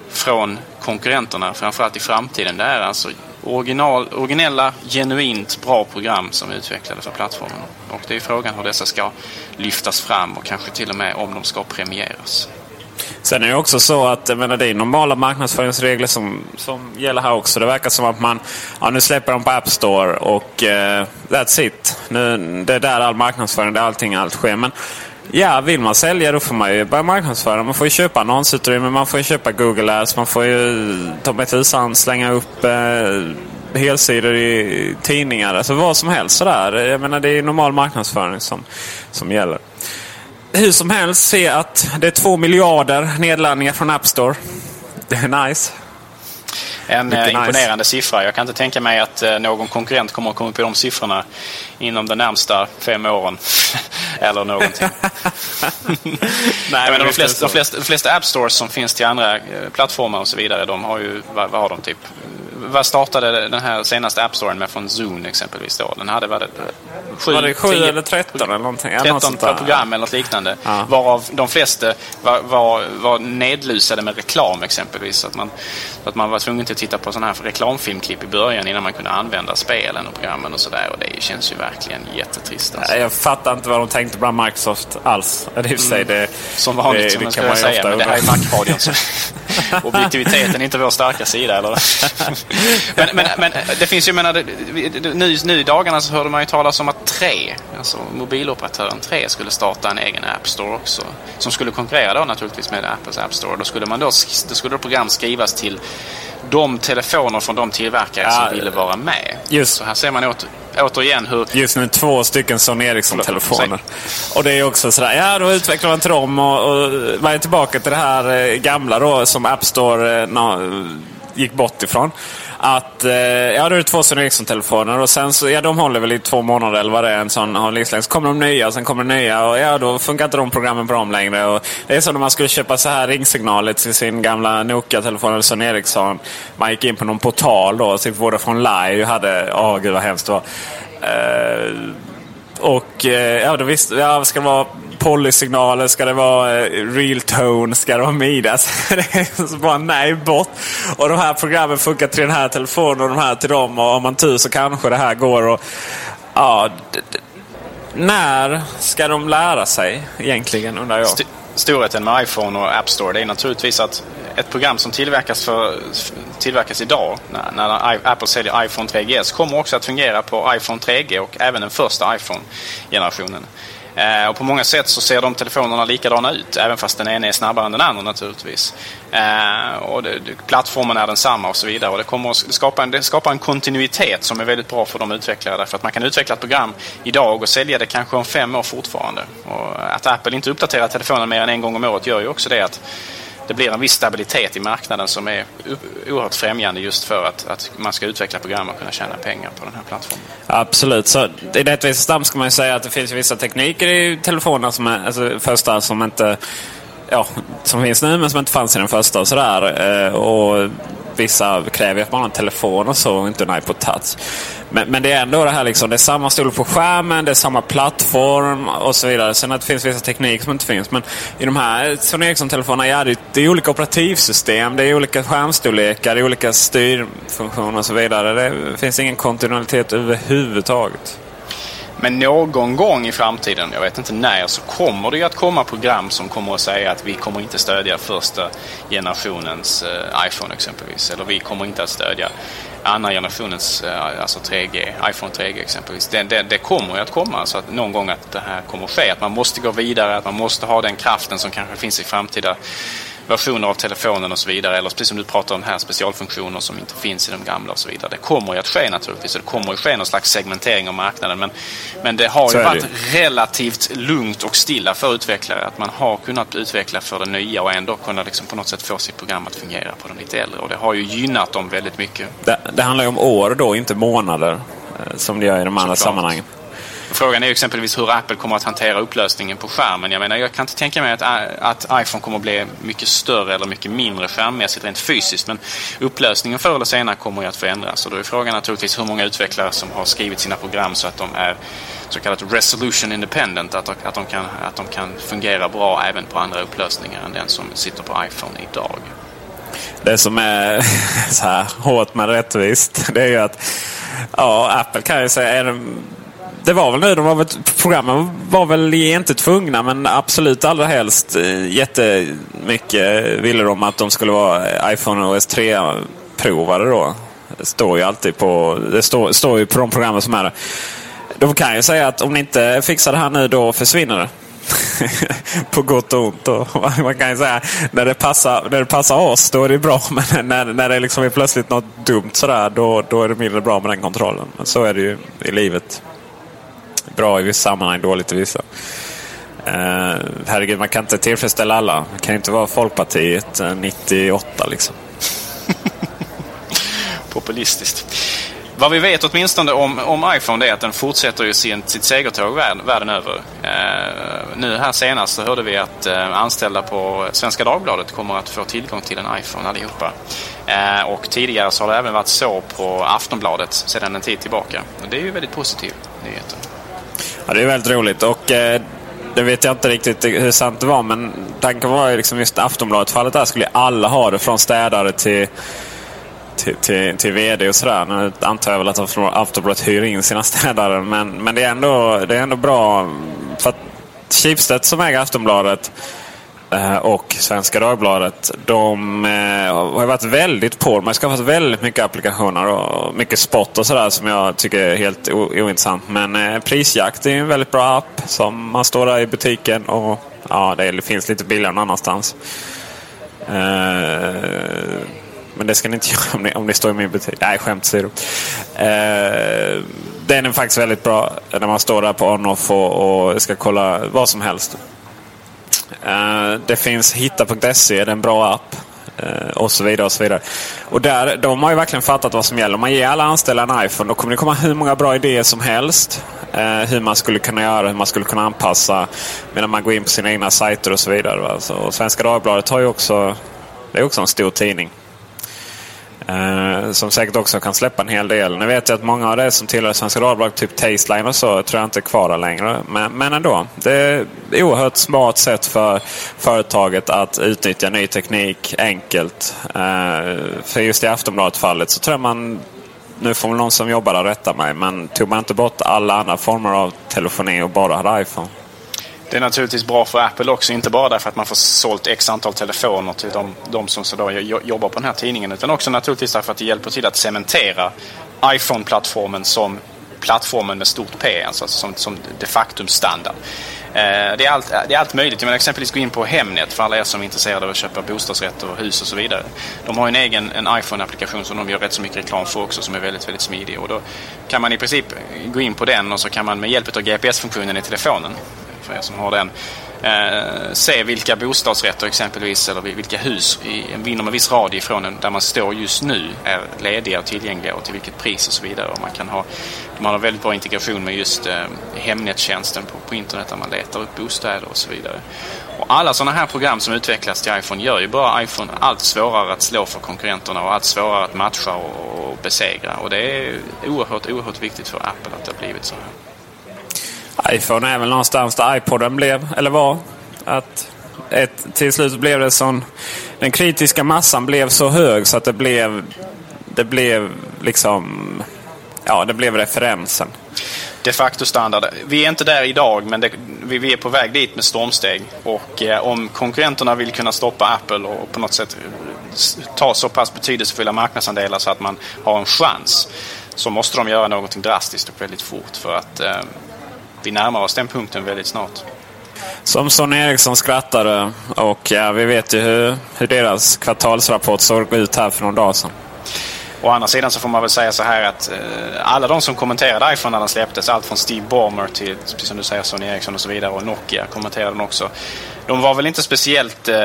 från konkurrenterna, framförallt i framtiden, det är alltså original, originella, genuint bra program som är utvecklade för plattformen. Och det är frågan hur dessa ska lyftas fram och kanske till och med om de ska premieras. Sen är det också så att jag menar, det är normala marknadsföringsregler som, som gäller här också. Det verkar som att man ja, nu släpper de på App Store och uh, that's it. Nu, det är där all marknadsföring, där allting allt sker. Men Ja, vill man sälja då får man ju börja marknadsföra. Man får ju köpa annonsutrymme, man får ju köpa Google Ads, man får ju ta med tusan slänga upp eh, helsidor i tidningar. Alltså vad som helst sådär. Jag menar det är normal marknadsföring som, som gäller. Hur som helst, se att det är två miljarder nedladdningar från App Store. [LAUGHS] Det är nice. En eh, imponerande nice. siffra. Jag kan inte tänka mig att eh, någon konkurrent kommer att komma på de siffrorna inom de närmsta fem åren. [LAUGHS] Eller någonting. [LAUGHS] Nej, men de, flesta, de, flesta, de flesta App Stores som finns till andra eh, plattformar och så vidare, de har ju, vad, vad har de typ? Vad startade den här senaste App Storen med från Zoom exempelvis då? Den hade, var det, 7, var det 7 10, eller 13 eller någonting? 13 per program eller något liknande. Ja. Varav de flesta var, var, var nedlusade med reklam exempelvis. Att man, att man var tvungen till titta på sådana här reklamfilmklipp i början innan man kunde använda spelen och programmen och sådär. Och det känns ju verkligen jättetrist. Alltså. Jag fattar inte vad de tänkte på Microsoft alls. Det, mm. det, Som vanligt, det, som det, kan man säga. Men det här är Mac-radion. [LAUGHS] [LAUGHS] objektiviteten är inte vår starka sida. Eller? [LAUGHS] men, men, men det finns ju, menar, nu, nu i dagarna så hörde man ju talas om att Tre, alltså mobiloperatören Tre, skulle starta en egen App Store också. Som skulle konkurrera då naturligtvis med Apples App Store. Då skulle, man då, då skulle då program skrivas till de telefoner från de tillverkare ja, som ville vara med. Just. Så här ser man åter, återigen hur... Just nu två stycken Sony Ericsson-telefoner. Och det är också sådär, ja då utvecklar man till dem och, och man är tillbaka till det här eh, gamla då som App Store eh, gick bort ifrån att eh, ja, då är det två Sony Ericsson-telefoner och sen så, ja de håller väl i två månader eller vad det är, en sån har livslängd. Liksom. Så kommer de nya och sen kommer det nya och ja då funkar inte de programmen på dem längre. Och det är som när man skulle köpa så här ringsignaler till sin gamla Nokia-telefon eller Sony Ericsson. Man gick in på någon portal då, typ Vodafone Live hade, åh oh, gud vad hemskt det var. Eh, och eh, ja, då visste ja, ska det vara polysignaler? Ska det vara eh, real tone? Ska det vara midas? [LAUGHS] det är så bara nej, bort. Och de här programmen funkar till den här telefonen och de här till dem. Och om man tur så kanske det här går. Och, ja, när ska de lära sig egentligen undrar jag? St storheten med iPhone och App Store det är naturligtvis att ett program som tillverkas, för, tillverkas idag när, när Apple säljer iPhone 3GS kommer också att fungera på iPhone 3G och även den första iPhone-generationen. Eh, och på många sätt så ser de telefonerna likadana ut, även fast den ena är snabbare än den andra naturligtvis. Eh, och det, plattformen är densamma och så vidare. Och det, kommer att skapa en, det skapar en kontinuitet som är väldigt bra för de utvecklare. Därför att man kan utveckla ett program idag och sälja det kanske om fem år fortfarande. Och att Apple inte uppdaterar telefonen mer än en gång om året gör ju också det att det blir en viss stabilitet i marknaden som är oerhört främjande just för att, att man ska utveckla program och kunna tjäna pengar på den här plattformen. Absolut, så i rättvisans namn ska man ju säga att det finns vissa tekniker i telefonerna som är, alltså första som inte ja, som finns nu men som inte fanns i den första och sådär. Eh, och vissa kräver att man har en telefon och så och inte en iPod touch. Men, men, det är ändå det här liksom, det är samma storlek på skärmen, det är samma plattform och så vidare. Sen att det finns vissa tekniker som inte finns. Men i de här Sony Ericsson-telefonerna, ja det, det är olika operativsystem, det är olika skärmstorlekar, det är olika styrfunktioner och så vidare. Det finns ingen kontinuitet överhuvudtaget. Men någon gång i framtiden, jag vet inte när, så kommer det att komma program som kommer att säga att vi kommer inte stödja första generationens eh, iPhone exempelvis. Eller vi kommer inte att stödja andra generationens, eh, alltså 3G, iPhone 3G exempelvis. Det, det, det kommer att komma, så att någon gång att det här kommer att ske. Att man måste gå vidare, att man måste ha den kraften som kanske finns i framtida versioner av telefonen och så vidare. Eller precis som du pratar om här, specialfunktioner som inte finns i de gamla och så vidare. Det kommer ju att ske naturligtvis. Det kommer att ske någon slags segmentering av marknaden. Men, men det har ju varit relativt lugnt och stilla för utvecklare. Att man har kunnat utveckla för det nya och ändå kunna liksom på något sätt få sitt program att fungera på de lite äldre. Och det har ju gynnat dem väldigt mycket. Det, det handlar ju om år då, inte månader. Eh, som det gör i de andra sammanhangen. Frågan är ju exempelvis hur Apple kommer att hantera upplösningen på skärmen. Jag menar, jag kan inte tänka mig att, att iPhone kommer att bli mycket större eller mycket mindre skärmmässigt rent fysiskt. Men upplösningen förr eller senare kommer ju att förändras. Och då är frågan naturligtvis hur många utvecklare som har skrivit sina program så att de är så kallat resolution independent. Att, att, de kan, att de kan fungera bra även på andra upplösningar än den som sitter på iPhone idag. Det som är [LAUGHS] så här hårt men rättvist, det är ju att ja, Apple kan ju säga är de det var väl nu, de var väl, programmen var väl inte tvungna men absolut allra helst eh, jättemycket eh, ville de att de skulle vara eh, iPhone OS 3-provare då. Det står ju alltid på, det står, står ju på de programmen som är det. De kan ju säga att om ni inte fixar det här nu då försvinner det. [LAUGHS] på gott och ont. Och [LAUGHS] man kan ju säga när det passar, när det passar oss då är det bra. [LAUGHS] Men när, när det liksom är plötsligt något dumt sådär då, då är det mindre bra med den kontrollen. Men så är det ju i livet bra i vissa sammanhang, dåligt i vissa. Uh, herregud, man kan inte tillfredsställa alla. Man kan inte vara Folkpartiet eh, 98 liksom. [LAUGHS] Populistiskt. Vad vi vet åtminstone om, om iPhone är att den fortsätter ju sin, sitt segertåg världen, världen över. Uh, nu här senast så hörde vi att uh, anställda på Svenska Dagbladet kommer att få tillgång till en iPhone allihopa. Uh, och tidigare så har det även varit så på Aftonbladet sedan en tid tillbaka. Och det är ju väldigt positiv nyhet. Ja, det är väldigt roligt. Och eh, det vet jag inte riktigt hur sant det var. Men tanken var ju liksom just Aftonbladet-fallet där skulle alla ha det. Från städare till, till, till, till VD och sådär. Nu antar jag väl att Aftonbladet hyr in sina [LAUGHS] städare. Men, men det, är ändå, det är ändå bra. För att Schibsted som äger Aftonbladet Eh, och Svenska Dagbladet. De eh, har varit väldigt på. Man har skaffat väldigt mycket applikationer och mycket spot och sådär som jag tycker är helt ointressant. Men eh, Prisjakt är en väldigt bra app som man står där i butiken och ja, det finns lite billigare någon annanstans. Men det ska ni inte [LAUGHS] göra om ni, om ni står i min butik. Nej, skämt åsido. Eh, den är faktiskt väldigt bra när man står där på on-off och, och ska kolla vad som helst. Eh, det finns hitta.se, det är en bra app. Eh, och så vidare. och så vidare. Och där, De har ju verkligen fattat vad som gäller. Om man ger alla anställda en iPhone då kommer det komma hur många bra idéer som helst. Eh, hur man skulle kunna göra, hur man skulle kunna anpassa medan man går in på sina egna sajter och så vidare. Va? Så Svenska Dagbladet har ju också, det är också en stor tidning. Eh, som säkert också kan släppa en hel del. Nu vet jag att många av det som tillhör Svenska Dagbladet, typ Tasteline och så, tror jag inte är kvar längre. Men, men ändå. Det är ett oerhört smart sätt för företaget att utnyttja ny teknik enkelt. Eh, för just i Aftonbladet-fallet så tror jag man nu får väl någon som jobbar där rätta mig, men tog man inte bort alla andra former av telefoni och bara hade iPhone? Det är naturligtvis bra för Apple också, inte bara därför att man får sålt x antal telefoner till de, de som så då jobbar på den här tidningen, utan också naturligtvis därför att det hjälper till att cementera iPhone-plattformen som plattformen med stort P, alltså som, som de facto standard. Eh, det, är allt, det är allt möjligt. Jag menar, exempelvis gå in på Hemnet för alla er som är intresserade av att köpa bostadsrätter och hus och så vidare. De har en egen en iPhone-applikation som de gör rätt så mycket reklam för också som är väldigt, väldigt smidig. Och då kan man i princip gå in på den och så kan man med hjälp av GPS-funktionen i telefonen för er som har den. Eh, se vilka bostadsrätter exempelvis eller vilka hus inom en viss radie ifrån en, där man står just nu är lediga och tillgängliga och till vilket pris och så vidare. Och man kan ha, man har väldigt bra integration med just eh, Hemnettjänsten på, på internet där man letar upp bostäder och så vidare. Och alla sådana här program som utvecklas till iPhone gör ju bara iPhone allt svårare att slå för konkurrenterna och allt svårare att matcha och, och besegra. Och det är oerhört, oerhört viktigt för Apple att det har blivit så här iPhone är väl någonstans där iPoden blev, eller var. Att ett, till slut blev det sån... Den kritiska massan blev så hög så att det blev... Det blev liksom... Ja, det blev referensen. De facto standard. Vi är inte där idag, men det, vi, vi, är på väg dit med stormsteg. Och eh, om konkurrenterna vill kunna stoppa Apple och på något sätt eh, ta så pass betydelsefulla marknadsandelar så att man har en chans så måste de göra någonting drastiskt och väldigt fort för att eh, vi närmar oss den punkten väldigt snart. Som Sonny Eriksson skrattade och ja, vi vet ju hur, hur deras kvartalsrapport såg ut här för någon dag sedan. Å andra sidan så får man väl säga så här att eh, alla de som kommenterade iPhone när den släpptes, allt från Steve Ballmer till, precis som du säger, Sony Ericsson och så vidare och Nokia kommenterade den också. De var väl inte speciellt... Eh,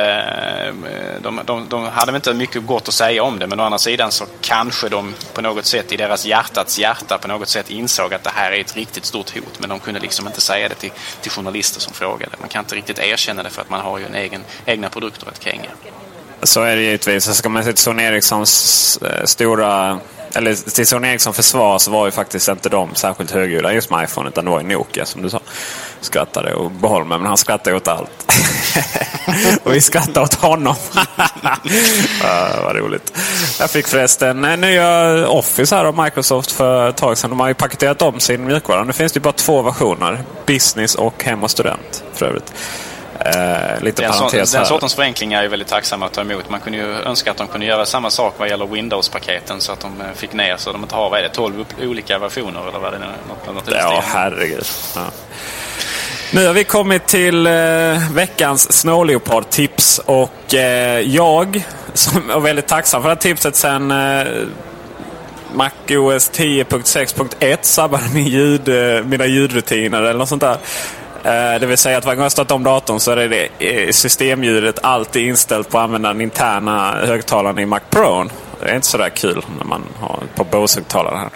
de, de, de, hade väl inte mycket gott att säga om det men å andra sidan så kanske de på något sätt i deras hjärtats hjärta på något sätt insåg att det här är ett riktigt stort hot men de kunde liksom inte säga det till, till journalister som frågade. Man kan inte riktigt erkänna det för att man har ju en egen, egna produkter att kränga. Så är det givetvis. Ska man se till Sony Ericssons eh, stora... Eller till Sony Erikssons försvar så var ju faktiskt inte de särskilt högljudda just med iPhone. Utan det var ju Nokia som du sa. Skrattade och behåll mig, men han skrattade åt allt. [LAUGHS] och vi skrattade åt honom. uh, vad roligt. Jag fick förresten nya Office här av Microsoft för ett tag sedan. De har ju paketerat om sin mjukvara. Nu finns det bara två versioner. Business och Hem och Student för övrigt. Eh, lite den, parentes så, den sortens förenklingar är väldigt tacksamma att ta emot. Man kunde ju önska att de kunde göra samma sak vad gäller Windows-paketen så att de eh, fick ner så de inte har, vad är det, 12 olika versioner eller vad det är? Något, något ja, herregud. Ja. Nu har vi kommit till eh, veckans snåleopardtips. och eh, jag som är väldigt tacksam för det här tipset sen eh, MacOS 10.6.1 sabbade min ljud, eh, mina ljudrutiner eller något sånt där. Eh, det vill säga att varje gång jag startar om datorn så är det eh, systemljudet alltid inställt på att använda den interna högtalaren i Mac Pro. Det är inte sådär kul när man har ett par Bose-högtalare här.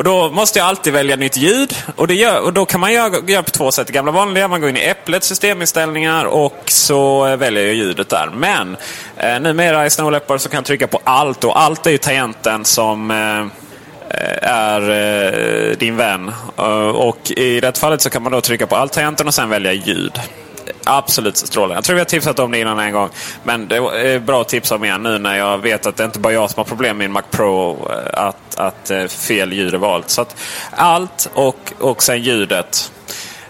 Och då måste jag alltid välja nytt ljud. Och, det gör, och då kan man göra, göra på två sätt. Det gamla vanliga, man går in i Äpplets systeminställningar och så väljer jag ljudet där. Men eh, numera i Snow Leopard så kan jag trycka på allt. Och allt är ju tangenten som eh, eh är eh, din vän. Uh, och i det fallet så kan man då trycka på alt-tangenten och sen välja ljud. Absolut strålande. Jag tror vi har tipsat om det innan en gång. Men det är eh, bra att tipsa om igen nu när jag vet att det inte bara jag som har problem med min Mac Pro eh, att, att eh, fel ljud är valt. Så att allt och, och sen ljudet.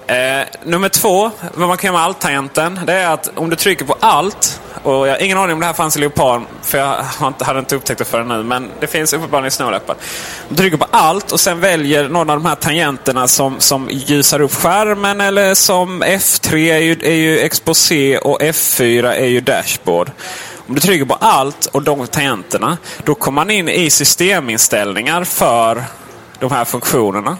Eh, nummer två, vad man kan göra med alt-tangenten, det är att om du trycker på allt, och jag har ingen aning om det här fanns i Leopard, för jag hade inte upptäckt det förrän nu, men det finns uppenbarligen i Snow Leopard. Du trycker på allt och sen väljer någon av de här tangenterna som, som ljusar upp skärmen, eller som F3 är ju, är ju exposé och F4 är ju dashboard. Om du trycker på allt och de tangenterna, då kommer man in i systeminställningar för de här funktionerna.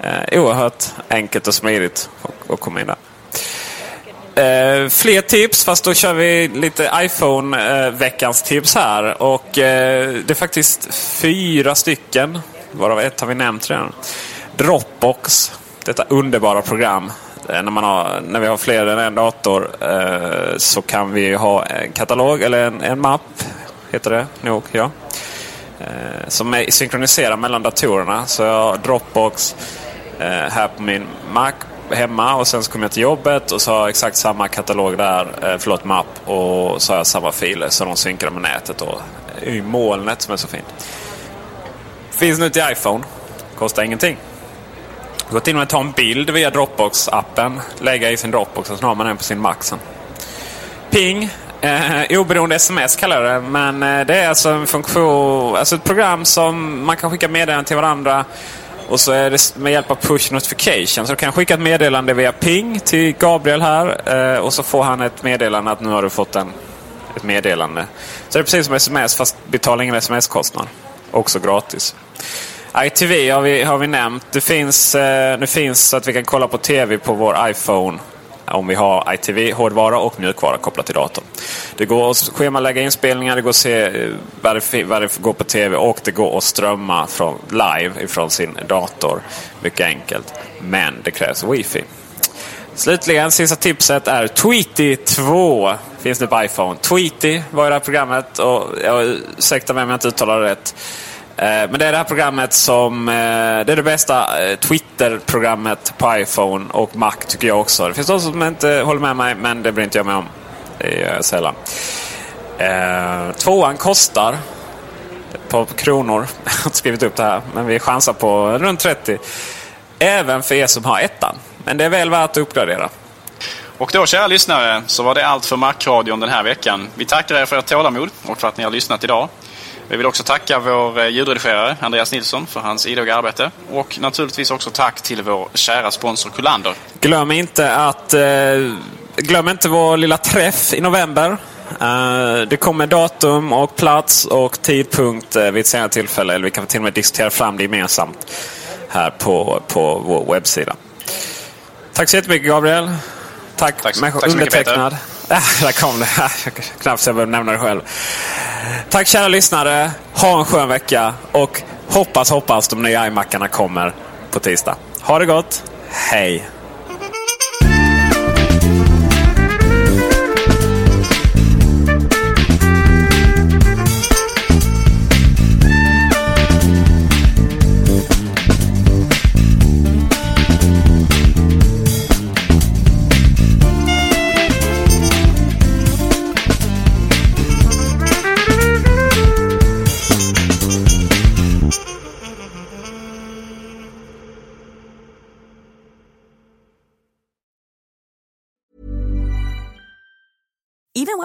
Eh, oerhört enkelt och smidigt att komma in där. Eh, fler tips, fast då kör vi lite iPhone-veckans eh, tips här. Och eh, Det är faktiskt fyra stycken, varav ett har vi nämnt redan. Dropbox, detta underbara program. Eh, när, man har, när vi har fler än en dator eh, så kan vi ha en katalog, eller en, en mapp, heter det nog, ja. Eh, som är synkroniserad mellan datorerna. Så jag har Dropbox eh, här på min Mac hemma och sen så kom jag till jobbet och så har jag exakt samma katalog där, eh, förlåt mapp och så har jag samma filer så de synkar med nätet och i molnet som är så fint. Finns nu till iPhone. Kostar ingenting. Gå till och med ta en bild via Dropbox-appen, lägga i sin Dropbox och så har man den på sin Mac sen. Ping. Eh, oberoende sms kallar jag det. Men eh, det är alltså en funktion, alltså ett program som man kan skicka meddelanden till varandra och så är det med hjälp av push notification. Så du kan skicka ett meddelande via ping till Gabriel här. Eh, och så får han ett meddelande att nu har du fått en, ett meddelande. Så det är precis som sms fast betalar ingen sms-kostnad. Också gratis. ITV har vi, har vi nämnt. Det finns, eh, det finns så att vi kan kolla på TV på vår iPhone om vi har ITV-hårdvara och mjukvara kopplat till datorn. Det går att schemalägga inspelningar, det går att se eh, vad det, vad det går på TV och det går att strömma från, live ifrån sin dator. Mycket enkelt. Men det krävs wifi. Slutligen, sista tipset är Tweety 2. Finns det på iPhone. Tweety var det här programmet och jag ursäkta mig om jag inte uttalar det rätt. Eh, men det är det här programmet som... Eh, det är det bästa eh, Twitter-programmet på iPhone och Mac tycker jag också. Det finns de som inte håller med mig, men det bryr inte jag mig om. Det gör jag sällan. Tvåan kostar på kronor. [LAUGHS] Jag har inte skrivit upp det här, men vi chansar på runt 30. Även för er som har ettan. Men det är väl värt att uppgradera. Och då kära lyssnare så var det allt för Macradion den här veckan. Vi tackar er för ert tålamod och för att ni har lyssnat idag. Vi vill också tacka vår eh, ljudredigerare Andreas Nilsson för hans idoga arbete. Och naturligtvis också tack till vår kära sponsor Kullander. Glöm inte att... Eh, glöm inte vår lilla träff i november. Uh, det kommer datum och plats och tidpunkt uh, vid ett senare tillfälle. Eller vi kan till och med diskutera fram det gemensamt här på, på vår webbsida. Tack så jättemycket Gabriel. Tack, tack, tack så mycket Peter. Äh, där kom det. Äh, knappt så jag behöver nämna det själv. Tack kära lyssnare. Ha en skön vecka. Och hoppas, hoppas de nya iMacarna kommer på tisdag. Ha det gott. Hej!